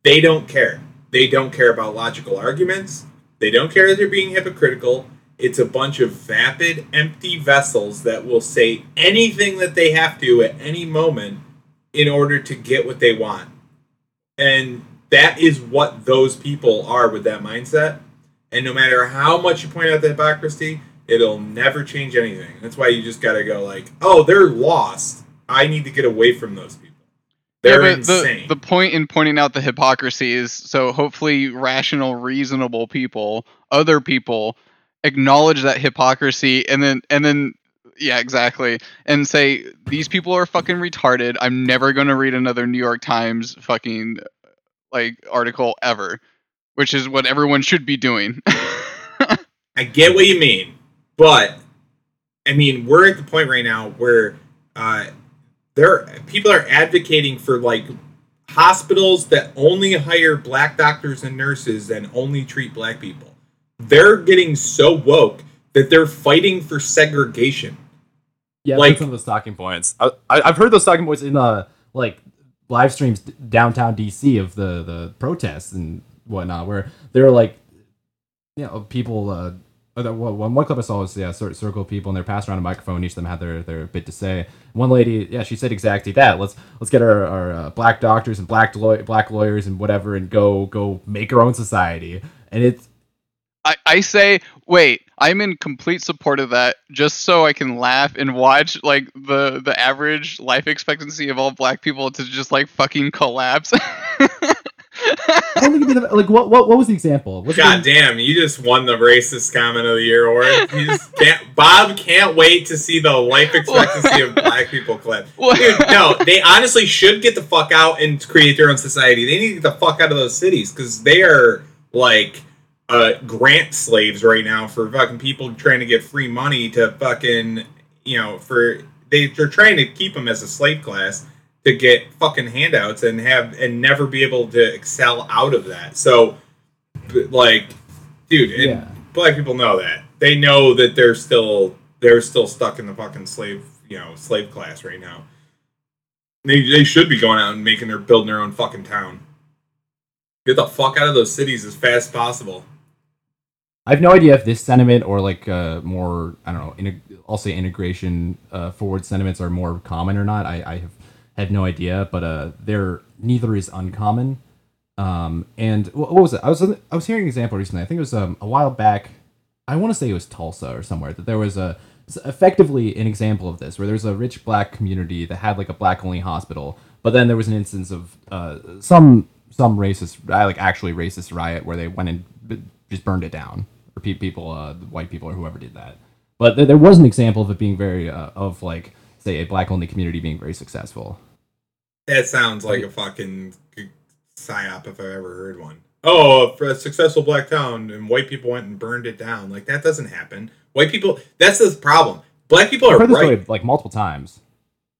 They don't care. They don't care about logical arguments. They don't care that they're being hypocritical. It's a bunch of vapid, empty vessels that will say anything that they have to at any moment in order to get what they want. And that is what those people are with that mindset. And no matter how much you point out the hypocrisy, it'll never change anything. That's why you just gotta go like, oh, they're lost. I need to get away from those people. They're yeah, insane. the the point in pointing out the hypocrisy is so hopefully rational, reasonable people, other people, acknowledge that hypocrisy and then and then yeah, exactly, and say these people are fucking retarded. I'm never gonna read another New York Times fucking like article ever, which is what everyone should be doing. [laughs] I get what you mean, but I mean we're at the point right now where uh, there people are advocating for like hospitals that only hire black doctors and nurses and only treat black people. They're getting so woke that they're fighting for segregation. Yeah, Like- some of those talking points. I, I, I've heard those talking points in uh like live streams downtown DC of the the protests and whatnot, where they're like, you know, people. Uh, uh, the- one one clip I saw was yeah, sort of circle of people and they're passing around a microphone. Each of them had their their bit to say. One lady, yeah, she said exactly that. Let's let's get our, our uh, black doctors and black law- black lawyers and whatever, and go go make our own society. And it's I, I say, wait, I'm in complete support of that, just so I can laugh and watch like the the average life expectancy of all black people to just like fucking collapse. I don't think it'd be the, like what, what what was the example? What's God the- damn, you just won the racist comment of the year award. You just can't, Bob can't wait to see the life expectancy of black people clip. [laughs] Dude, no, they honestly should get the fuck out and create their own society. They need to get the fuck out of those cities because they are like uh, grant slaves right now for fucking people trying to get free money to fucking you know for they they're trying to keep them as a slave class to get fucking handouts and have and never be able to excel out of that. So like dude, and Yeah. black people know that. They know that they're still they're still stuck in the fucking slave, you know, slave class right now. They they should be going out and making their building their own fucking town. Get the fuck out of those cities as fast as possible. I have no idea if this sentiment or like uh, more I don't know. I'll say integration uh, forward sentiments are more common or not. I, I have had no idea, but uh, they're neither is uncommon. Um, and wh- what was it? I was I was hearing an example recently. I think it was um, a while back. I want to say it was Tulsa or somewhere that there was a effectively an example of this where there's a rich black community that had like a black only hospital, but then there was an instance of uh, some some racist uh, like actually racist riot where they went and just burned it down or people uh, the white people or whoever did that. But th- there was an example of it being very uh, of like say a black only community being very successful. That sounds like a fucking psyop if I've ever heard one. Oh, for a successful black town and white people went and burned it down. Like that doesn't happen. White people. That's the problem. Black people I've are right. story like multiple times.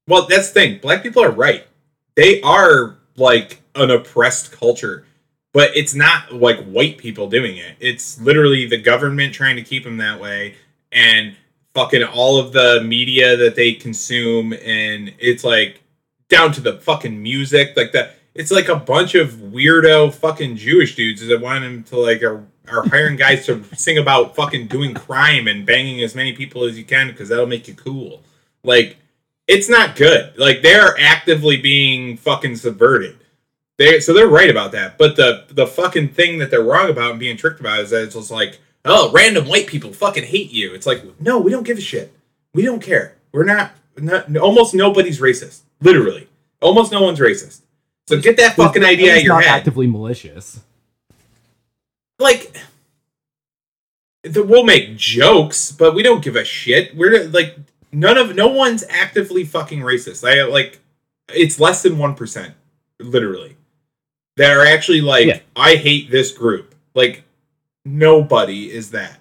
Well, that's the thing. Black people are right. They are like an oppressed culture, but it's not like white people doing it. It's literally the government trying to keep them that way, and fucking all of the media that they consume, and it's like down to the fucking music, like that It's like a bunch of weirdo fucking Jewish dudes that want them to like are, are hiring guys to sing about fucking doing crime and banging as many people as you can because that'll make you cool. Like it's not good. Like they're actively being fucking subverted. They so they're right about that. But the the fucking thing that they're wrong about and being tricked about is that it's just like, oh, random white people fucking hate you. It's like, no, we don't give a shit. We don't care. We're not. not almost nobody's racist. Literally, almost no one's racist. So get that fucking idea out It's of your not head. actively malicious. like we'll make jokes, but we don't give a shit. We're like none of no one's actively fucking racist. I like it's less than one percent, literally. That are actually like Yeah. I hate this group. Like nobody is that.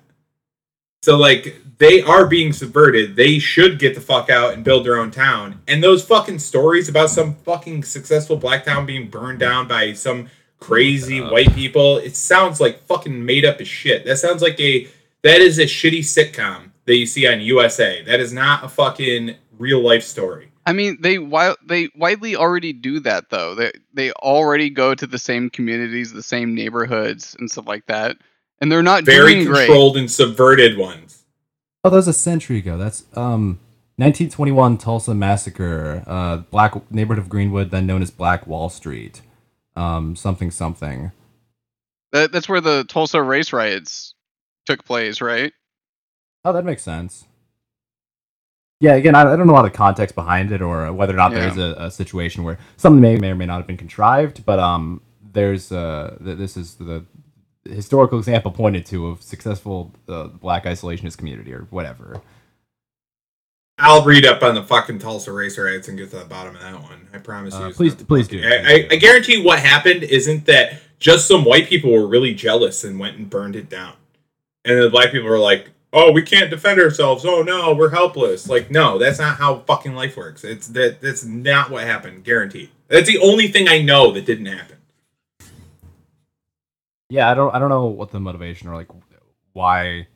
So like they are being subverted. They should get the fuck out and build their own town. And those fucking stories about some fucking successful black town being burned down by some crazy Uh. white people, it sounds like fucking made up as shit. That sounds like a that is a shitty sitcom that you see on USA. That is not a fucking real life story. I mean, they wi- they widely already do that though. They they already go to the same communities, the same neighborhoods, and stuff like that, and they're not Very doing great. controlled and subverted ones. Oh, that was a century ago. That's um, 1921 Tulsa massacre. Uh, black neighborhood of Greenwood, then known as Black Wall Street. Um, something something. That, that's where the Tulsa race riots took place, right? Oh, that makes sense. Yeah, again, I, I don't know a lot of context behind it, or whether or not Yeah. there's a, a situation where something may, may or may not have been contrived. But um, there's uh, th- this is the historical example pointed to of successful uh, black isolationist community or whatever. I'll read up on the fucking Tulsa race riots and get to the bottom of that one. I promise Uh, you. please- please do. I, I, I guarantee what happened isn't that just some white people were really jealous and went and burned it down, and the black people were like, "Oh, we can't defend ourselves. Oh no, we're helpless." Like, no, that's not how fucking life works. It's that that's not what happened. Guaranteed. That's the only thing I know that didn't happen. Yeah, I don't I don't know what the motivation or like why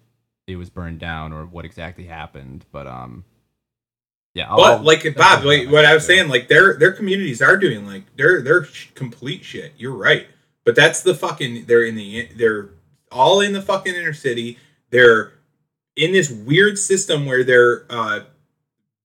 it was burned down or what exactly happened, but um, yeah. I'll- But like Bob, like, what I was saying, like their their communities are doing like they're they're sh- complete shit. You're right, but that's the fucking they're in the they're all in the fucking inner city. They're in this weird system where they're uh,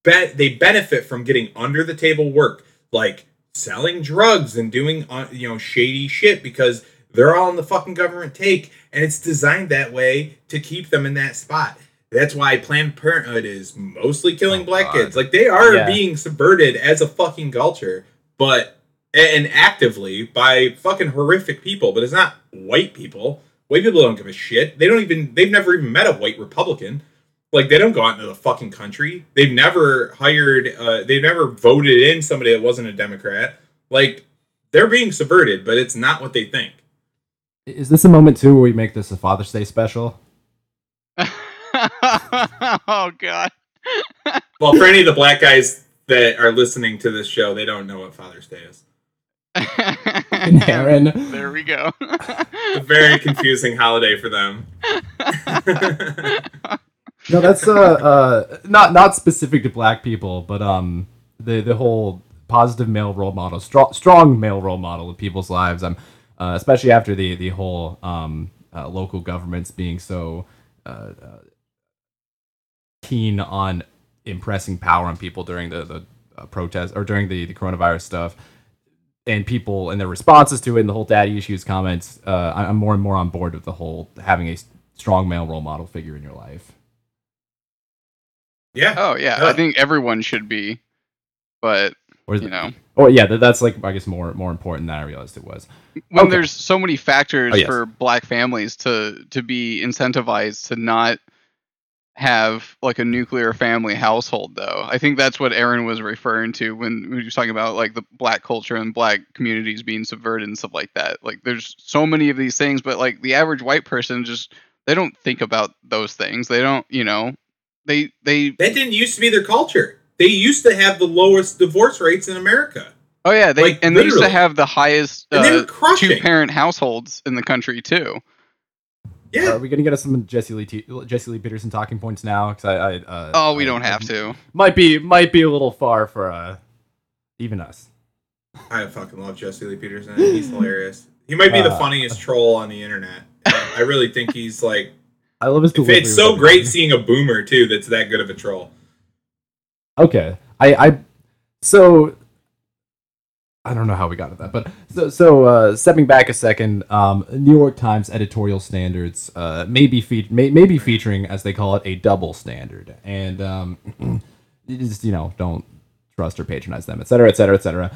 bet they benefit from getting under the table work, like selling drugs and doing uh, you know shady shit because they're all in the fucking government take, and it's designed that way to keep them in that spot. That's why Planned Parenthood is mostly killing Oh, black God. kids. Like they are Yeah. being subverted as a fucking culture, but and actively by fucking horrific people. But it's not white people. White people don't give a shit. They don't even. They've never even met a white Republican. Like they don't go out into the fucking country. They've never hired. Uh, they've never voted in somebody that wasn't a Democrat. Like they're being subverted, but it's not what they think. Is this a moment too where we make this a Father's Day special? [laughs] oh god. Well, for any of the black guys that are listening to this show, they don't know what Father's Day is. [laughs] Aaron. There we go. A very confusing holiday for them. [laughs] No, that's uh, uh not not specific to black people, but um the the whole positive male role model, strong strong male role model of people's lives. Um, uh, especially after the the whole um uh, local governments being so uh, uh, keen on impressing power on people during the the uh, protest or during the the coronavirus stuff. And people and their responses to it, and the whole daddy issues comments, uh, I- I'm more and more on board with the whole having a strong male role model figure in your life. yeah. oh yeah, Yeah. I think everyone should be. But Or you know, Or yeah, that, that's like I guess more more important than I realized it was. when Okay. there's so many factors Oh, yes. for black families to to be incentivized to not have like a nuclear family household though. I think that's what aaron was referring to when we were talking about like the black culture and black communities being subverted and stuff like that. Like there's so many of these things but like the average white person just they don't think about those things. They don't you know they they That didn't used to be their culture. They used to have the lowest divorce rates in America. oh yeah they Like, and they used to have the highest uh, two parent households in the country too Yeah. Are we gonna get us some Jesse Lee T- Jesse Lee Peterson talking points now? Because I, I uh, oh we I- don't have to Might be might be a little far for uh, even us. I fucking love Jesse Lee Peterson. He's hilarious. He might be the Uh, funniest troll on the internet. I really think he's like. I love his. delivery It's so great seeing a boomer too. That's that good of a troll. Okay, I I so I don't know how we got to that, but so so uh, stepping back a second, um, New York Times editorial standards uh, may be fe- may, may be featuring as they call it a double standard, and um, [clears throat] you just you know don't trust or patronize them, et cetera, et cetera, et cetera.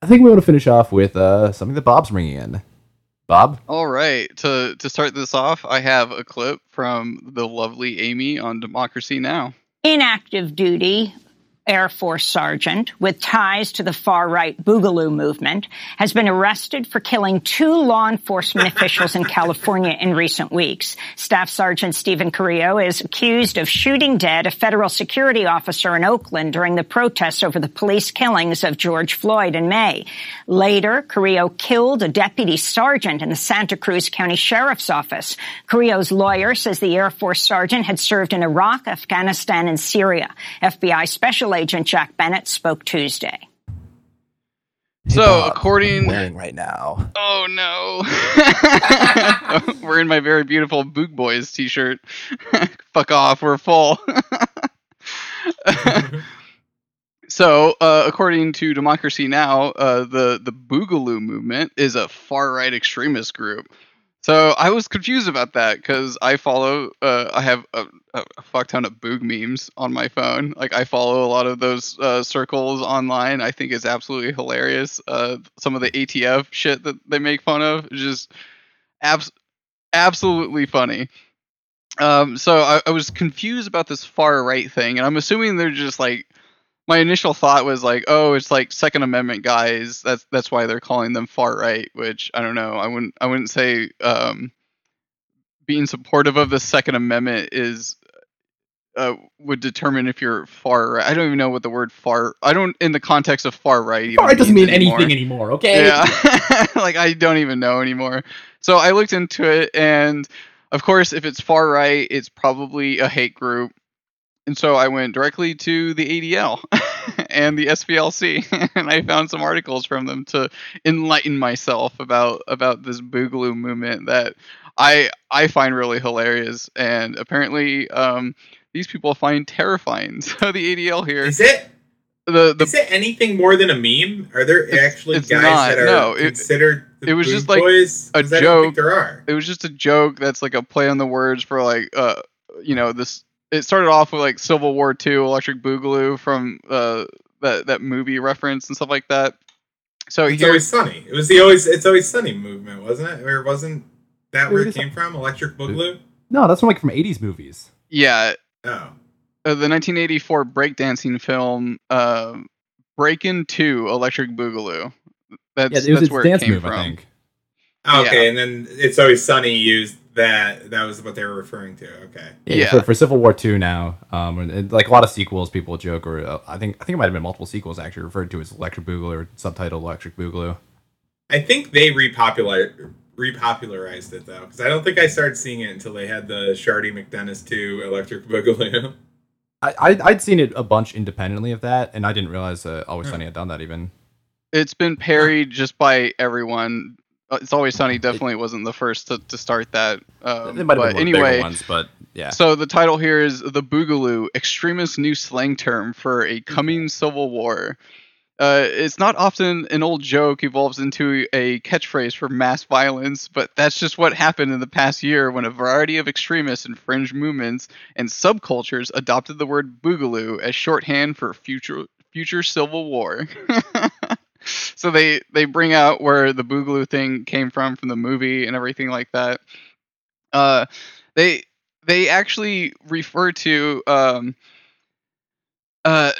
I think we want to finish off with uh, something that Bob's bringing in. Bob, All right. To to start this off, I have a clip from the lovely Amy on Democracy Now. inactive duty Air Force sergeant with ties to the far right Boogaloo movement has been arrested for killing two law enforcement officials in California in recent weeks. Staff Sergeant Steven Carrillo is accused of shooting dead a federal security officer in Oakland during the protests over the police killings of George Floyd in May. Later, Carrillo killed a deputy sergeant in the Santa Cruz County Sheriff's Office. Carrillo's lawyer says the Air Force sergeant had served in Iraq, Afghanistan, and Syria. FBI Special Agent Jack Bennett spoke Tuesday. So, Bob, according wearing right now. Oh no. [laughs] Wearing my very beautiful Boog Boys t-shirt. [laughs] Fuck off, we're full. [laughs] so, uh, according to Democracy Now, uh, the the Boogaloo movement is a far right extremist group. So I was confused about that because I follow, uh, I have a, a fuck ton of Boog memes on my phone. Like I follow a lot of those uh, circles online. I think it's absolutely hilarious. Uh, some of the ATF shit that they make fun of is just abs- absolutely funny. Um, so I, I was confused about this far right thing, and I'm assuming they're just like my initial thought was like, oh, it's like Second Amendment guys. That's that's why they're calling them far right. Which I don't know. I wouldn't I wouldn't say um, being supportive of the Second Amendment is uh, would determine if you're far right. I don't even know what the word far. I don't in the context of far right. Far right doesn't mean anymore. anything anymore. Okay. Yeah, [laughs] like I don't even know anymore. So I looked into it, and of course, if it's far right, it's probably a hate group. And so I went directly to the ADL [laughs] and the SPLC, [laughs] and I found some articles from them to enlighten myself about about this Boogaloo movement that I I find really hilarious, and apparently um, these people find terrifying. [laughs] So the ADL here, Is it the the is it anything more than a meme? Are there It's- actually it's guys not, that are no, it- considered The It was just like Boys? a 'Cause I don't think joke. there are. it was just a joke that's like a play on the words for like uh you know this it started off with like civil war 2 electric boogaloo from uh that that movie reference and stuff like that so It's here always sunny. It was the always it's always sunny movement, wasn't it? Or wasn't that where It it is- came from? Electric Boogaloo? No, that's from like from '80s movies. yeah Oh. uh, the 1984 breakdancing film uh breakin 2 electric boogaloo that's Yeah, it was that's its where dance it came move, from I think. Okay, and then it's always sunny used that that was what they were referring to. Okay. Yeah, Yeah. For, for Civil War Two now, um, and, and, like a lot of sequels, people joke, or uh, I think I think it might have been multiple sequels actually referred to as Electric Boogaloo or subtitled Electric Boogaloo. I think they repopular repopularized it though, because I don't think I started seeing it until they had the Shardy McDennis 2 Electric Boogaloo. [laughs] I, I I'd seen it a bunch independently of that, and I didn't realize uh, Always Hmm. Sunny had done that even. it's been parried just by everyone it's always sunny definitely wasn't the first to, to start that um, it might have but been one of the bigger anyway ones, but yeah. So the title here is the Boogaloo, extremist new slang term for a coming civil war. Uh, it's not often an old joke evolves into a catchphrase for mass violence, but that's just what happened in the past year when a variety of extremists and fringe movements and subcultures adopted the word Boogaloo as shorthand for future future civil war. [laughs] [laughs] so they they bring out where the Boogaloo thing came from from the movie and everything like that. Uh, they they actually refer to um uh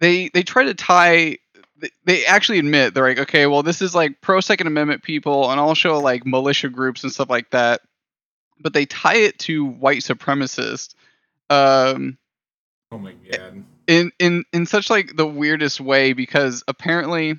they they try to tie they- actually admit they're like okay well this is like pro second amendment people and also like militia groups and stuff like that but they tie it to white supremacists um oh my god. In in in such like the weirdest way because apparently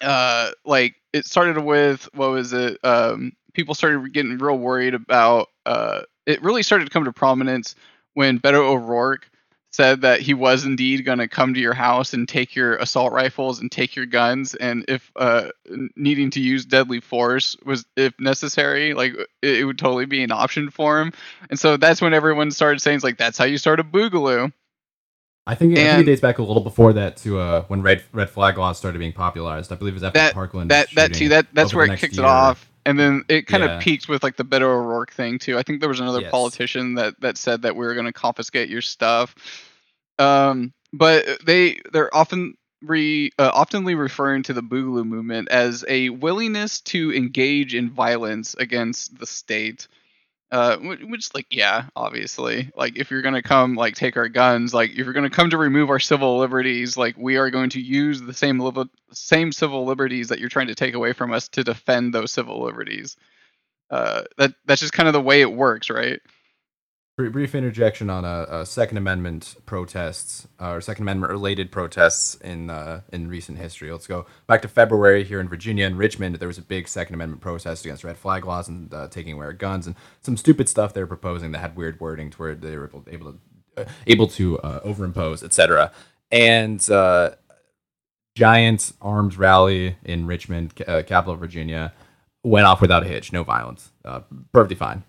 uh like it started with what was it um people started getting real worried about uh it really started to come to prominence when Beto O'Rourke said that he was indeed going to come to your house and take your assault rifles and take your guns and if uh needing to use deadly force was if necessary like it, it would totally be an option for him. And so that's when everyone started saying like that's how you start a boogaloo I think, I think and- it dates back a little before that to uh, when red red flag laws started being popularized. I believe it was after That- Parkland. that that too that that's where it kicked it off and then it kind Yeah. of peaked with like the Beto O'Rourke thing too. I think there was another Yes. politician that that said that we were going to confiscate your stuff. Um, but they they're often re uh, oftenly referring to the Boogaloo movement as a willingness to engage in violence against the state. Uh, which like yeah, obviously, like if you're gonna come like take our guns, like if you're gonna come to remove our civil liberties, like we are going to use the same liber- same civil liberties that you're trying to take away from us to defend those civil liberties. Uh, that that's just kind of the way it works, right? Brief, interjection on a, uh, Second Amendment protests uh, or Second Amendment related protests in uh, in recent history. Let's go back to February here in Virginia and Richmond. There was a big Second Amendment protest against red flag laws and uh, taking away our guns and some stupid stuff they were proposing that had weird wording to where they were able, to uh, able to uh, overimpose, etc. And uh, giant armed rally in Richmond, uh, capital of Virginia, went off without a hitch, no violence, uh, perfectly fine.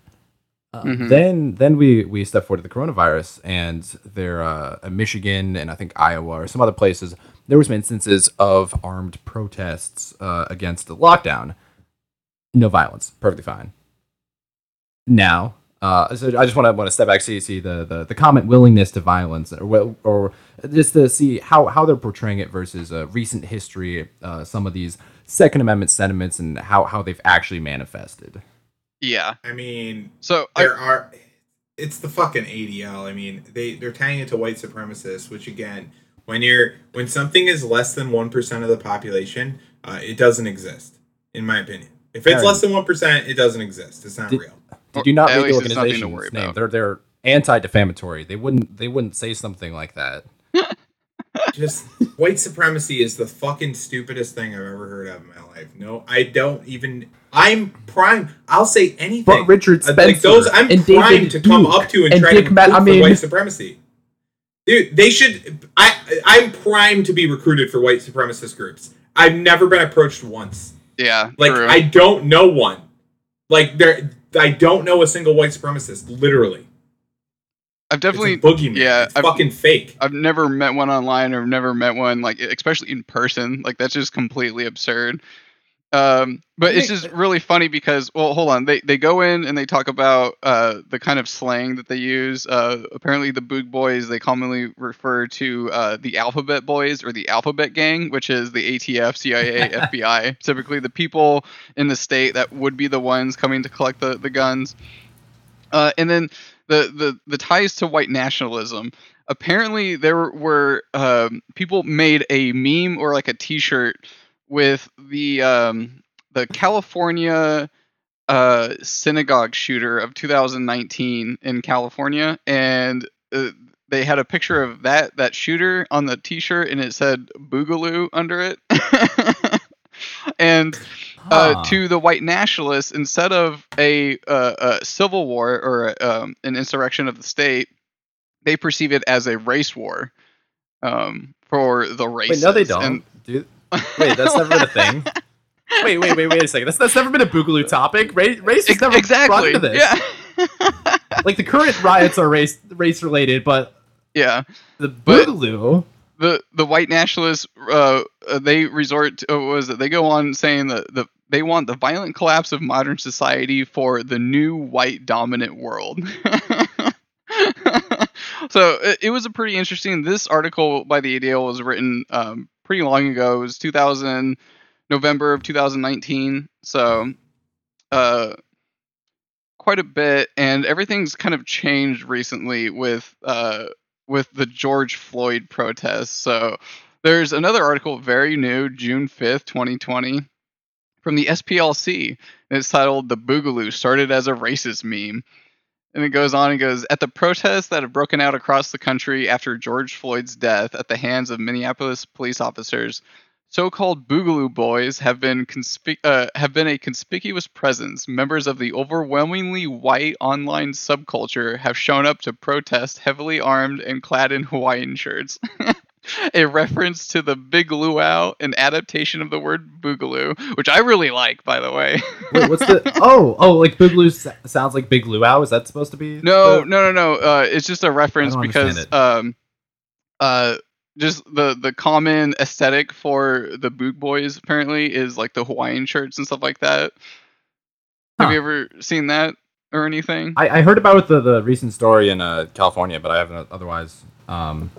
Uh, Mhm. Then, then we we step forward to the coronavirus, and there, uh, in Michigan and I think Iowa or some other places, there was some instances of armed protests uh, against the lockdown. No violence, perfectly fine. Now, uh, so I just want to want to step back, see see the, the the comment willingness to violence, or or just to see how how they're portraying it versus uh, recent history, uh, some of these Second Amendment sentiments, and how how they've actually manifested. Yeah. I mean, So I, there are it's the fucking ADL. I mean, they they're tying it to white supremacists, which again, when you're when something is less than one percent of the population, uh, it doesn't exist, in my opinion. If it's Aaron. less than one percent, it doesn't exist. It's not Did- real. Did you not At read the least it's nothing to organization's worry name? about. They're they're anti-defamatory. They wouldn't they wouldn't say something like that. [laughs] Just white supremacy is the fucking stupidest thing I've ever heard of in my life. No, I don't even. I'm prime. I'll say anything. But Richard Uh, Spencer like those, I'm and primed David to come up to and, and try Dick to Ma- recruit I for mean- white supremacy. Dude, they should. I I'm primed to be recruited for white supremacist groups. I've never been approached once. yeah, Like true. I don't know one. Like there, I don't know a single white supremacist. Literally, I've definitely it's a boogeyman. yeah, it's I've- fucking fake. I've never met one online or never met one like especially in person. Like that's just completely absurd. Um, but it's just really funny because, well, hold on. They they go in and they talk about uh, the kind of slang that they use. Uh, apparently, the Boog Boys they commonly refer to uh, the Alphabet Boys or the Alphabet Gang, which is the ATF, CIA, [laughs] FBI. Typically, the people in the state that would be the ones coming to collect the the guns. Uh, and then the, the the ties to white nationalism. Apparently, there were um, people made a meme or like a T-shirt with the um, the California uh, synagogue shooter of 2019 in California, and uh, they had a picture of that that shooter on the T-shirt, and it said Boogaloo under it. [laughs] and uh, Huh. to the white nationalists, instead of a, uh, a civil war or um, an insurrection of the state, they perceive it as a race war um, for the race. No, they don't. And- Dude, wait, that's never been a thing. [laughs] Wait, wait, wait, wait a second. That's, that's never been a Boogaloo topic. Race, race is Ex- never brought exactly. into this. Yeah. [laughs] Like the current riots are race race related, but yeah. the But- Boogaloo. the the white nationalists uh, uh, they resort to, uh, what was it they go on saying that the they want the violent collapse of modern society for the new white dominant world [laughs] so it, it was a pretty interesting this article by the ADL was written um, pretty long ago it was 2000 november of 2019 so uh quite a bit and everything's kind of changed recently with uh with the George Floyd protests. So there's another article, very new, June 5th, 2020, from the SPLC. And it's titled The Boogaloo Started as a Racist Meme. And it goes on and goes At the protests that have broken out across the country after George Floyd's death at the hands of Minneapolis police officers, so-called Boogaloo boys have been conspic- uh, have been a conspicuous presence. Members of the overwhelmingly white online subculture have shown up to protest, heavily armed and clad in Hawaiian shirts. [laughs] a reference to the Big Luau, an adaptation of the word Boogaloo, which I really like, by the way. [laughs] Wait, what's the? [laughs] Oh, oh, like Boogaloo sounds like Big Luau. Is that supposed to be? No, the- no, no, no. Uh, it's just a reference because um, uh, just the the common aesthetic for the Boog Boys apparently is like the Hawaiian shirts and stuff like that. Have you ever seen that or anything? I, I heard about the the recent story in uh, California, but I haven't otherwise. Um,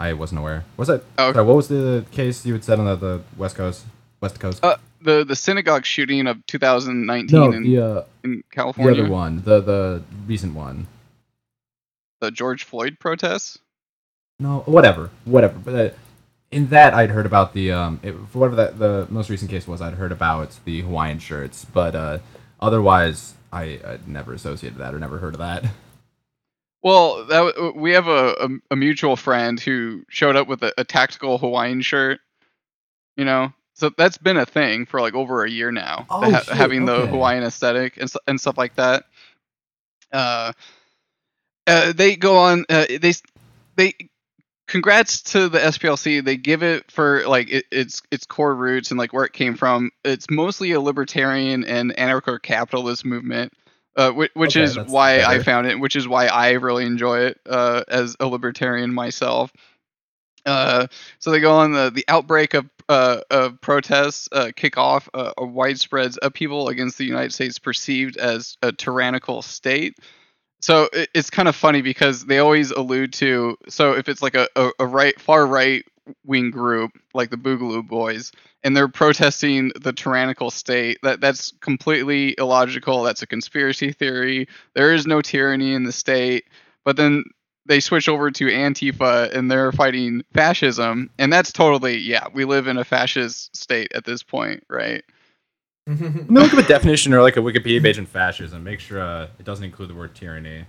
I wasn't aware. Was that? Oh. sorry, what was the case you had said on the, the West Coast? West Coast. Uh, the the synagogue shooting of 2019 no, in, the uh, in California. the other one, the the recent one. the George Floyd protests. No, whatever, whatever. But uh, in that, I'd heard about the um, it, for whatever that the most recent case was. I'd heard about the Hawaiian shirts, but uh, otherwise, I I'd never associated that or never heard of that. [laughs] Well, that we have a, a, a mutual friend who showed up with a, a tactical Hawaiian shirt. You know, so that's been a thing for like over a year now. Oh, ha- having the. Hawaiian aesthetic and and stuff like that. Uh, uh they go on. Uh, they they congrats to the SPLC. They give it for like it, its its core roots and like where it came from. It's mostly a libertarian and anarcho-capitalist movement, uh, which, which Okay, is why I found it, which is why I really enjoy it uh, as a libertarian myself. Uh, so they go on the the outbreak of uh, of protests uh, kick off uh, a widespread upheaval against the United States perceived as a tyrannical state. So it, it's kind of funny because they always allude to so if it's like a, a, a right far right wing group like the Boogaloo Boys and they're protesting the tyrannical state that that's completely illogical that's a conspiracy theory there is no tyranny in the state but then they switch over to Antifa and they're fighting fascism and that's totally yeah we live in a fascist state at this point right Let me look up a definition or like a Wikipedia page on fascism. Make sure uh, it doesn't include the word tyranny.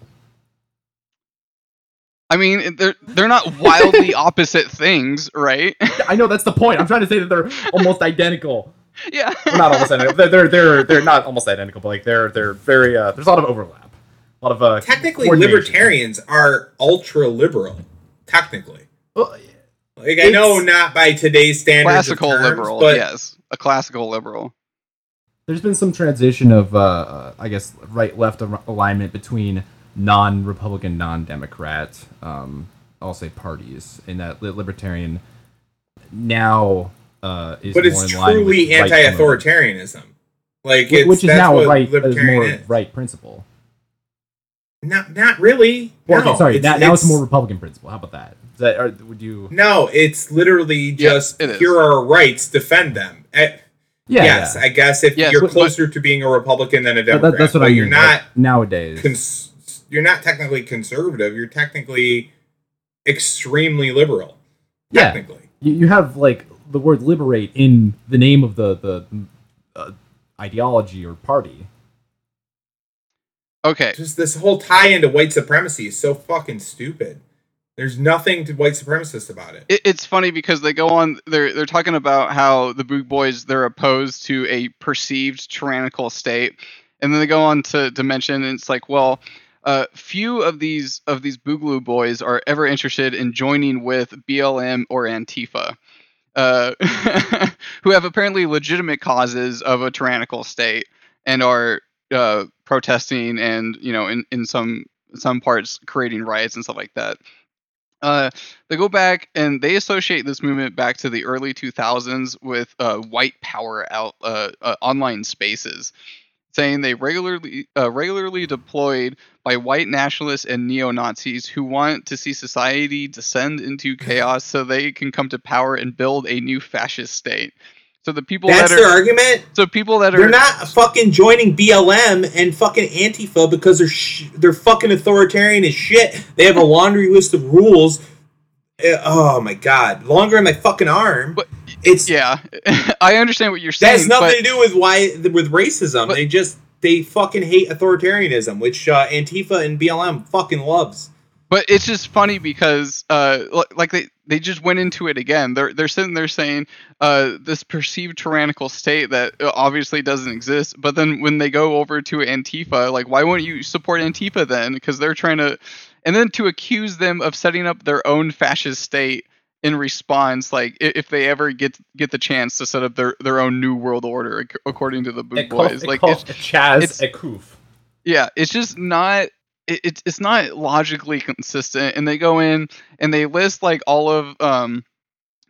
I mean they're they're not wildly [laughs] opposite things right I know that's the point. I'm trying to say that they're [laughs] almost identical. yeah Well, not almost identical. They're, they're they're they're not almost identical, but like they're they're very uh, there's a lot of overlap. A lot of uh Technically, libertarians are ultra liberal. Technically, Well, like I know not by today's standards. of classical terms, liberal but yes a classical liberal there's been some transition of uh, uh I guess right left alignment between non-Republican, non-Democrat, um, I'll say parties in that libertarian now uh, is but more it's in line with truly anti-authoritarianism. Like, it's, which is now what a right, a libertarian more is. right principle. Not, not really. Well, no, okay, sorry, now, now it's it's more Republican principle. How about that? Is that or would you? No, it's literally Yeah, just here are our rights, defend them. Eh, Yeah, yes, yeah. I guess if Yes, you're but- closer to being a Republican than a Democrat, that- that's what but I mean. you're not like, nowadays. cons- you're not technically conservative. You're technically extremely liberal. Yeah. Technically, you, you have like the word liberate in the name of the the uh, ideology or party. Okay. just this whole tie into white supremacy is so fucking stupid. There's nothing to white supremacist about it. It, it's funny because they go on. They're they're talking about how the Boog Boys they're opposed to a perceived tyrannical state, and then they go on to to mention it's like, well, uh, few of these of these Boogaloo boys are ever interested in joining with BLM or Antifa, uh, [laughs] who have apparently legitimate causes of a tyrannical state and are uh, protesting and you know in in some some parts creating riots and stuff like that. Uh, they go back and they associate this movement back to the early 2000s with uh, white power out uh, uh, online spaces, saying they regularly uh, regularly deployed by white nationalists and neo Nazis who want to see society descend into chaos so they can come to power and build a new fascist state. So the people That's that their are argument. so people that are They're not fucking joining BLM and fucking Antifa because they're sh- they're fucking authoritarian as shit. They have a [laughs] laundry list of rules. Uh, Oh my god, longer than my fucking arm. But- it's yeah, [laughs] I understand what you're saying. that has nothing to do with why with racism. But- they just they fucking hate authoritarianism, which uh, Antifa and BLM fucking loves. But it's just funny because, uh, like they they just went into it again. They're they're sitting there saying, uh, this perceived tyrannical state that uh, obviously doesn't exist. But then when they go over to Antifa, like, why wouldn't you support Antifa then? Because they're trying to, and then to accuse them of setting up their own fascist state in response, like if they ever get get the chance to set up their their own new world order, according to the Boog Boys, like it's, Chaz it's- Ekuf. yeah it's just not it, it's it's not logically consistent and they go in and they list like all of um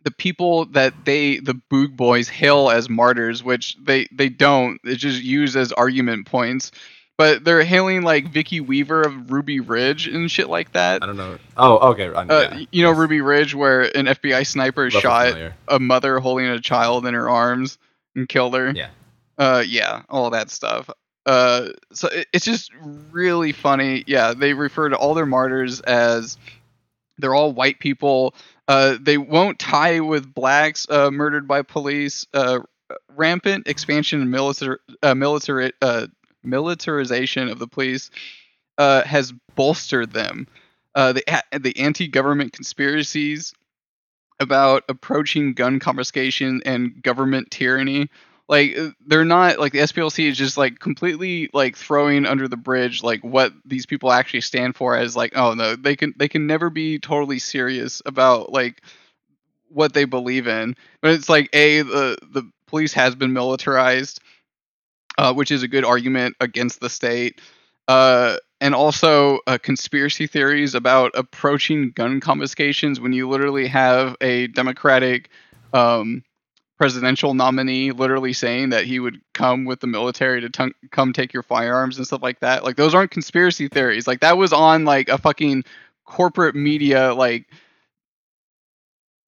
the people that they the boog boys hail as martyrs which they they don't it's just used as argument points but they're hailing like Vicki Weaver of Ruby Ridge and shit like that I don't know. Oh, okay. I- uh, yeah. you know Yes. Ruby Ridge where an FBI sniper Roughly shot familiar. a mother holding a child in her arms and killed her. Yeah. Uh, yeah, all that stuff. Uh, so it, it's just really funny. Yeah, they refer to all their martyrs as they're all white people. Uh, they won't tie with blacks uh, murdered by police. Uh, rampant expansion and militar, uh, military, uh, militarization of the police uh, has bolstered them. Uh, the the anti-government conspiracies about approaching gun confiscation and government tyranny like uh, they're not like the SPLC is just like completely like throwing under the bridge like what these people actually stand for as like oh no they can they can never be totally serious about like what they believe in but it's like a the the police has been militarized uh, which is a good argument against the state uh, and also uh, conspiracy theories about approaching gun confiscations when you literally have a democratic um, presidential nominee literally saying that he would come with the military to tongue come take your firearms and stuff like that. Like those aren't conspiracy theories. Like that was on like a fucking corporate media like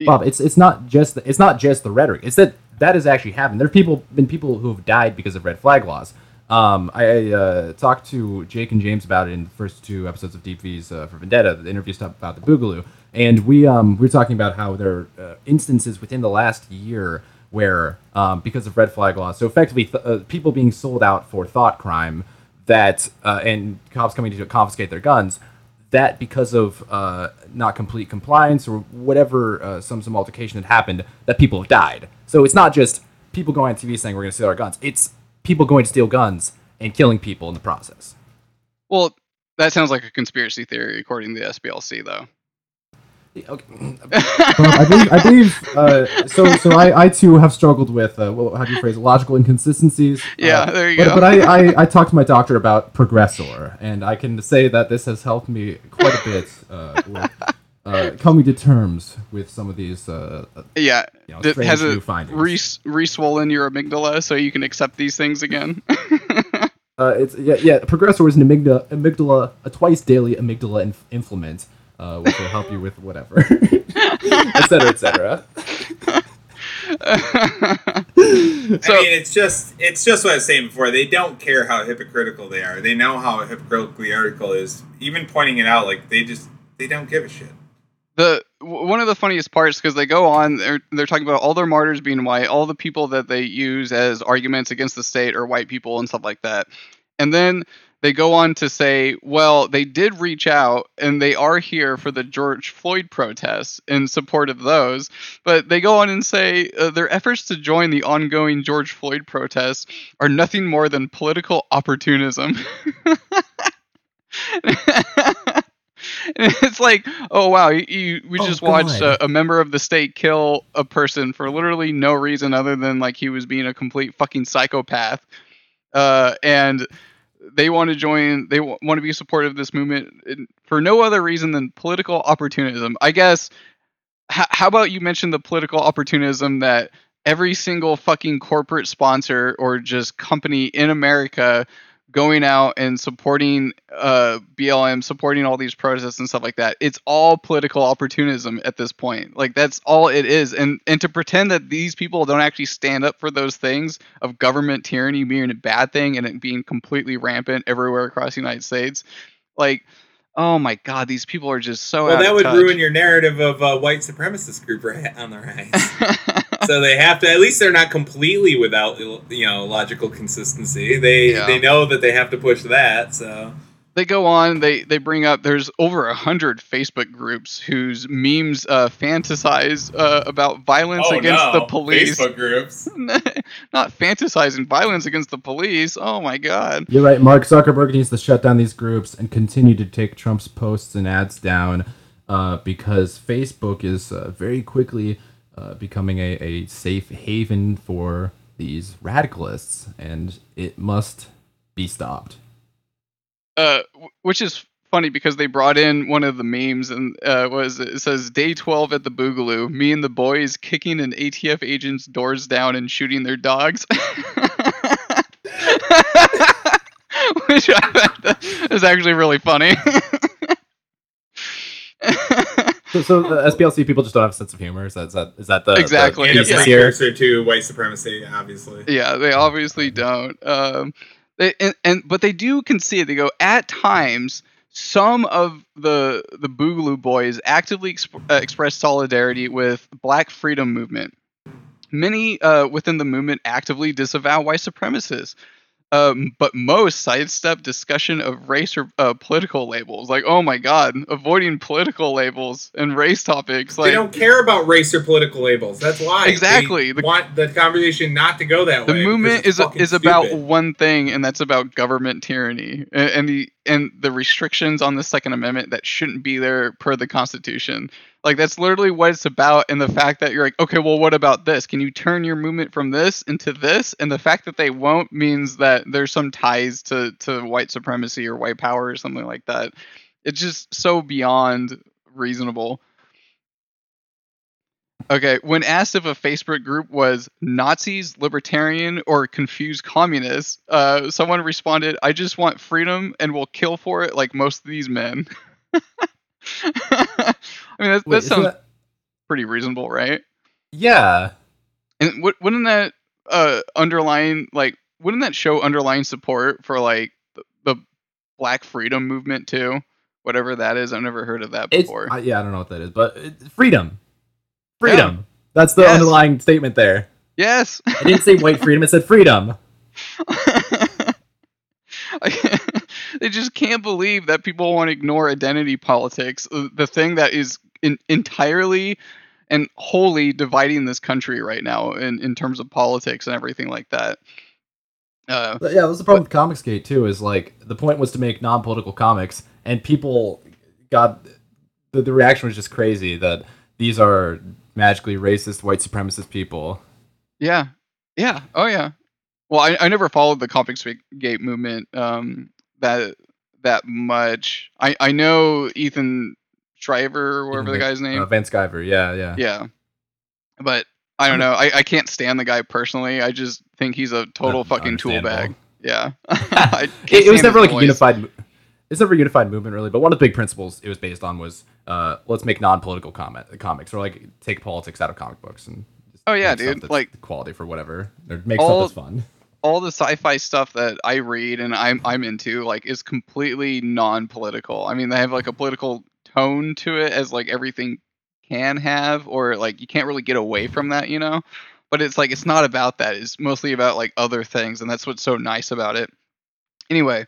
Bob, it's it's not just the, it's not just the rhetoric. It's that that has actually happened. There have people been people who have died because of red flag laws. Um, I uh, talked to Jake and James about it in the first two episodes of Deep V's uh, for Vendetta, the interview stuff about the Boogaloo, and we um, we were talking about how there are uh, instances within the last year where um, because of red flag laws, so effectively th- uh, people being sold out for thought crime that uh, and cops coming to confiscate their guns that because of uh, not complete compliance or whatever uh, some some altercation had happened that people have died so it's not just people going on tv saying we're going to steal our guns it's people going to steal guns and killing people in the process well that sounds like a conspiracy theory according to the SPLC though. okay. Bob, [laughs] I believe, I believe uh, so. So I, I too have struggled with uh, well, how do you phrase it? logical inconsistencies. Yeah, Uh, there you but, go. But I, I, [laughs] I talked to my doctor about progressor, and I can say that this has helped me quite a bit uh, with uh, coming to terms with some of these uh, Yeah, you know, that strange has new it re re-swollen your amygdala so you can accept these things again. [laughs] Uh, it's yeah, yeah. Progressor is an amygdala, amygdala, a twice daily amygdala inf- inflammant, uh, which will help you with whatever, [laughs] etc., etc. [laughs] I So- mean, it's just it's just what I was saying before. They don't care how hypocritical they are. They know how hypocritical the article is. Even pointing it out, like they just they don't give a shit. The one of the funniest parts because they go on they're, they're talking about all their martyrs being white all the people that they use as arguments against the state are white people and stuff like that. And then they go on to say well they did reach out and they are here for the george floyd protests in support of those. But they go on and say uh, their efforts to join the ongoing george floyd protests are nothing more than political opportunism [laughs] [laughs] it's like, oh wow, you, you we Oh, just watched a, a member of the state kill a person for literally no reason other than like he was being a complete fucking psychopath, uh, and they want to join. They w- want to be supportive of this movement in- for no other reason than political opportunism. I guess. H- how about you mention the political opportunism that every single fucking corporate sponsor or just company in America going out and supporting uh, BLM, supporting all these protests and stuff like that. It's all political opportunism at this point. Like that's all it is. And and to pretend that these people don't actually stand up for those things of government tyranny being a bad thing and it being completely rampant everywhere across the United States, like. Oh my God! These people are just so. Well, that would touch. ruin your narrative of a white supremacist group right on the rise. [laughs] so they have to. At least they're not completely without you know logical consistency. They Yeah. they know that they have to push that. So they go on they they bring up there's over a hundred facebook groups whose memes uh fantasize uh, about violence Oh, against no. the police Facebook groups. [laughs] not fantasizing violence against the police oh my god You're right. Mark Zuckerberg needs to shut down these groups and continue to take Trump's posts and ads down, uh, because Facebook is uh, very quickly uh, becoming a, a safe haven for these radicalists, and it must be stopped. Uh which is funny because they brought in one of the memes and uh was it says day 12 at the boogaloo me and the boys kicking an atf agent's doors down and shooting their dogs [laughs] which i thought is actually really funny [laughs] So, so the SPLC people just don't have a sense of humor. Is that is that, is that the Exactly. The, And the a Yeah. here? to white supremacy, obviously. Yeah, they obviously don't. Um, and, and but they do concede. They go at times. Some of the the Boogaloo boys actively exp- uh, express solidarity with Black Freedom Movement. Many uh, within the movement actively disavow white supremacists. Um, but most sidestep discussion of race or uh, political labels. Like, oh my god, avoiding political labels and race topics. Like, they don't care about race or political labels. That's why Exactly. They The- want the conversation not to go that the way. The movement is is about one thing and that's about government tyranny and, and the and the restrictions on the second amendment that shouldn't be there per the constitution. Like that's literally what it's about and the fact that you're like okay well what about this? Can you turn your movement from this into this? And the fact that they won't means that there's some ties to to white supremacy or white power or something like that. It's just so beyond reasonable Okay, when asked if a Facebook group was Nazis, libertarian, or confused communists, uh, someone responded, "I just want freedom and will kill for it, like most of these men." [laughs] I mean, that, Wait, that sounds that- pretty reasonable, right? yeah. And wou- wouldn't that uh, underline like wouldn't that show underlying support for like the, the Black Freedom movement too? Whatever that is, I've never heard of that before. I, yeah, I don't know what that is, but it's freedom, freedom. That's the Yes. underlying statement there. yes. I didn't say white freedom; it said freedom. [laughs] They just can't believe that people want to ignore identity politics, uh, the thing that is in, entirely and wholly dividing this country right now in, in terms of politics and everything like that. Uh, yeah, that's the problem with Comicsgate too. Is like the point was to make non-political comics, and people got the, the reaction was just crazy that these are magically racist white supremacist people. yeah, yeah, oh yeah. Well, I, I never followed the Comics Gate movement um, that that much. I, I know Ethan Driver or whatever the guy's name. Uh, Van Sciver. Yeah, yeah. Yeah. But I don't know. I, I can't stand the guy personally. I just think he's a total fucking tool bag. Yeah. [laughs] [laughs] It, it was never like a noise. unified. It's never a unified movement really, but one of the big principles it was based on was uh, let's make non-political comment comics or like take politics out of comic books and. Just Oh, yeah, dude, like- quality for whatever or make All- stuff that's fun. all the sci-fi stuff that I read and I'm I'm into like is completely non-political. I mean, they have like a political tone to it as like everything can have or like you can't really get away from that, you know? But it's like it's not about that. It's mostly about like other things and that's what's so nice about it. Anyway,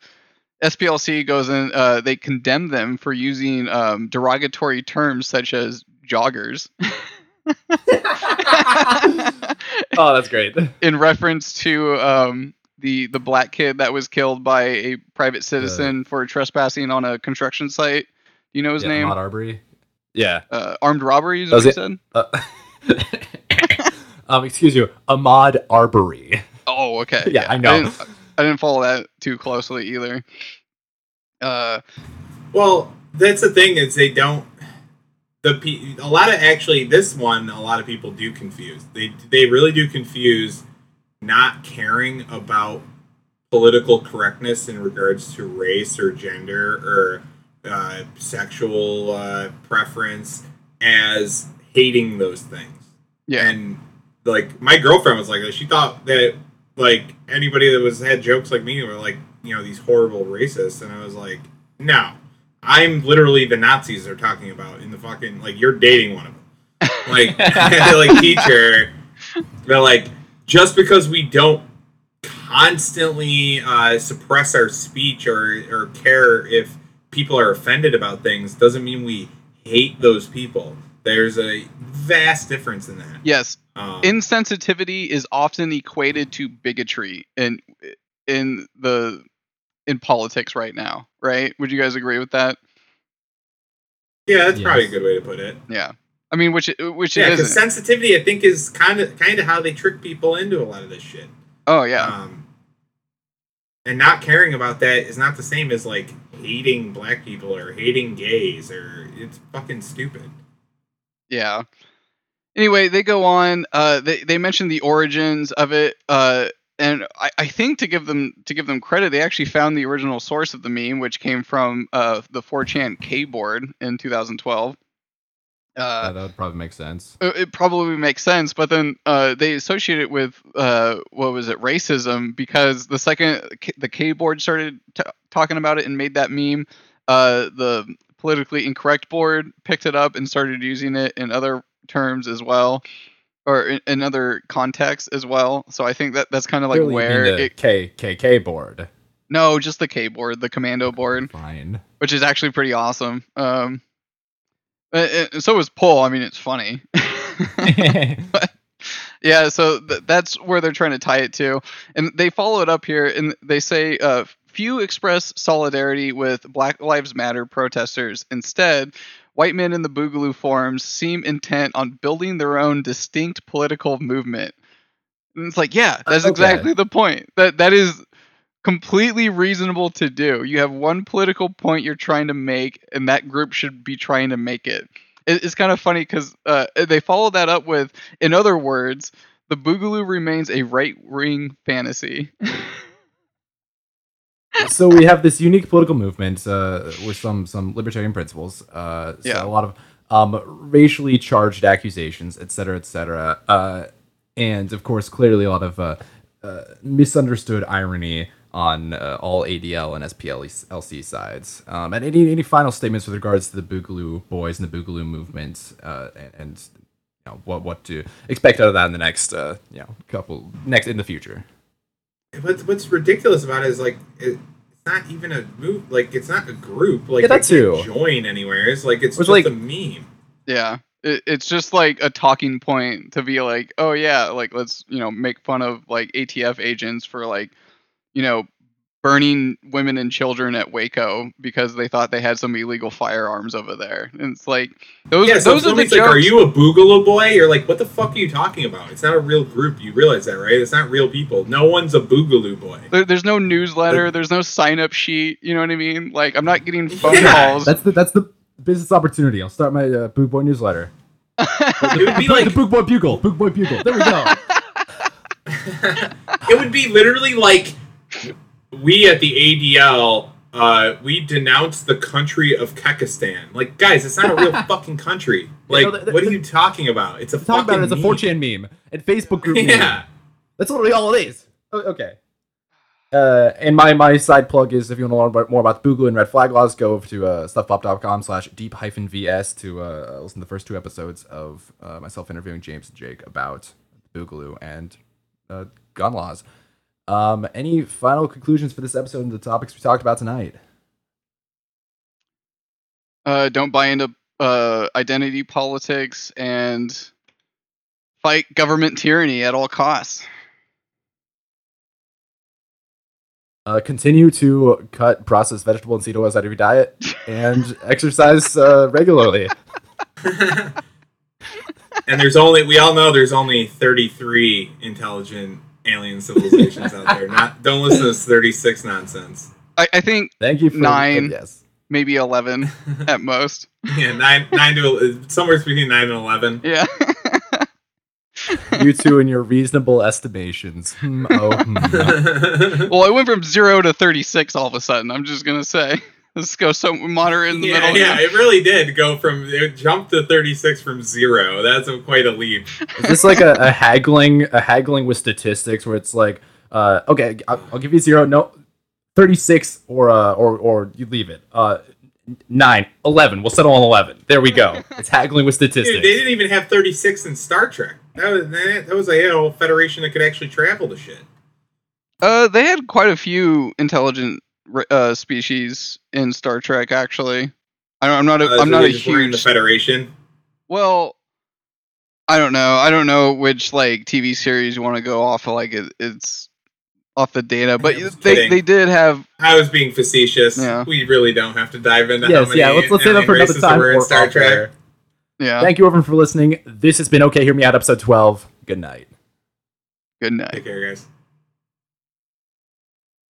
SPLC goes in uh they condemn them for using um derogatory terms such as joggers. [laughs] oh, that's great. [laughs] in reference to um, the the black kid that was killed by a private citizen for trespassing on a construction site. You know his yeah, name? Ahmaud Arbery. Yeah. Uh, armed robbery is Does what he it- said. Uh, [laughs] um, excuse you, Ahmaud Arbery. Oh, okay. Yeah, I know. I didn't, I didn't follow that too closely either. Uh, Well, that's the thing is they don't. The pe- a lot of actually this one a lot of people do confuse. They they really do confuse not caring about political correctness in regards to race or gender or uh, sexual uh, preference as hating those things. yeah. And like my girlfriend was like that. She thought that like anybody that was had jokes like me were like you know these horrible racists, and I was like, no, I'm literally the Nazis they're talking about in the fucking like you're dating one of them, [laughs] like [laughs] like teacher. They're like just because we don't constantly uh, suppress our speech or or care if people are offended about things doesn't mean we hate those people. There's a vast difference in that. yes. Um, Insensitivity is often equated to bigotry in in the in politics right now, right? Would you guys agree with that? yeah, that's probably a good way to put it. Yeah. I mean, which which Yeah, it because isn't. sensitivity, I think, is kind of kind of how they trick people into a lot of this shit. oh yeah. Um, and not caring about that is not the same as like hating black people or hating gays or it's fucking stupid. Yeah. Anyway, they go on. Uh, they they mention the origins of it, uh, and I, I think to give them to give them credit, they actually found the original source of the meme, which came from uh, the 4chan K board in 2012. Uh, that would probably make sense. it probably makes sense, but then uh, they associate it with uh, what was it, racism? Because the second K- the K board started t- talking about it and made that meme, uh, the politically incorrect board picked it up and started using it in other terms as well, or in, in other contexts as well. So I think that that's kind of like Clearly you mean where it. KKK board. No, just the K board, the commando board Fine. which is actually pretty awesome. Um, and so was Pol. I mean, it's funny. But, [laughs] [laughs] yeah, so th- that's where they're trying to tie it to, and they follow it up here, and they say uh, few express solidarity with Black Lives Matter protesters. Instead, white men in the Boogaloo forums seem intent on building their own distinct political movement. And it's like, yeah, that's okay. exactly the point. That that is completely reasonable to do. You have one political point you're trying to make, and that group should be trying to make it. It- It's kind of funny because uh, they follow that up with, in other words, the Boogaloo remains a right wing fantasy. [laughs] so we have this unique political movement uh, with some some libertarian principles. Uh, so Yeah. a lot of um, racially charged accusations, et cetera, et cetera, uh, and of course, clearly a lot of uh, uh, misunderstood irony on uh, all ADL and SPLC sides. Um, and any any final statements with regards to the Boogaloo boys and the Boogaloo movement, uh, and, and you know, what what to expect out of that in the next uh, you know couple next in the future. What's what's ridiculous about it is like it, it's not even a move. Like it's not a group. Like Yeah, that they can't join anywhere. It's like it's Was just like- a meme. yeah. It, it's just like a talking point to be like, oh yeah, like let's you know make fun of like ATF agents for like, you know, burning women and children at Waco because they thought they had some illegal firearms over there. And it's like those Yeah, so those are the somebody's like, "Are you a Boogaloo boy?" You're like, "What the fuck are you talking about? It's not a real group. You realize that, right? It's not real people. No one's a Boogaloo boy." There, there's no newsletter. There's no sign up sheet. You know what I mean? Like I'm not getting phone Yeah. calls. That's the that's the business opportunity. I'll start my uh, Boog Boy newsletter. [laughs] It would be like the like Boog Boy Bugle. Boog Boy Bugle. There we go. [laughs] [laughs] it would be literally like we at the ADL uh, we denounce the country of Kekistan. Like, guys, it's not a real [laughs] fucking country. Like, no, the- what are you talking about? It's a fucking about it as a meme. 4chan meme and Facebook group meme. Yeah. That's literally all it is. Okay. Uh, and my, my side plug is if you want to learn about, more about Boogaloo and red flag laws, go over to uh, stuffpop.com slash deep hyphen VS to uh, listen to the first two episodes of uh, myself interviewing James and Jake about Boogaloo and uh, gun laws. Um, any final conclusions for this episode and the topics we talked about tonight? uh, don't buy into uh, identity politics and fight government tyranny at all costs. Uh, continue to cut processed vegetable and seed oils out of your diet and [laughs] exercise uh, regularly. [laughs] [laughs] And there's only we all know there's only 33 intelligent alien civilizations out there. Not don't listen to this 36 nonsense. I, I think Thank you for Nine. yes. maybe 11 [laughs] at most. Yeah, nine nine to somewhere between nine and 11. Yeah. you two and your reasonable estimations. Hmm, oh, hmm. [laughs] well, I went from 0 to 36 all of a sudden. I'm just going to say. Let's go so moderate in the yeah, middle. yeah, here. it really did go from it jumped to 36 from zero. That's a, quite a leap. Is this like a, a haggling, a haggling with statistics where it's like, uh, okay, I'll, I'll give you zero, no, thirty six, or uh, or or you leave it. Uh, nine, 11. We'll settle on eleven. There we go. It's haggling with statistics. Dude, they didn't even have 36 in Star Trek. That was that, that was a whole federation that could actually travel to shit. Uh, they had quite a few intelligent ra- uh, species in Star Trek. Actually, I don't, I'm not. A, Uh, I'm not a just were in the huge. federation. Well, I don't know. I don't know which like TV series you want to go off of. Like it, it's off the data, but they kidding. they did have. I was being facetious. Yeah. We really don't have to dive into how yes, many yeah. Let's let's save that alien for another races there time. were in Star off Trek. air. Yeah. Thank you everyone for listening. This has been okay. Hear me out. Episode twelve. Good night. Good night. Take care, guys.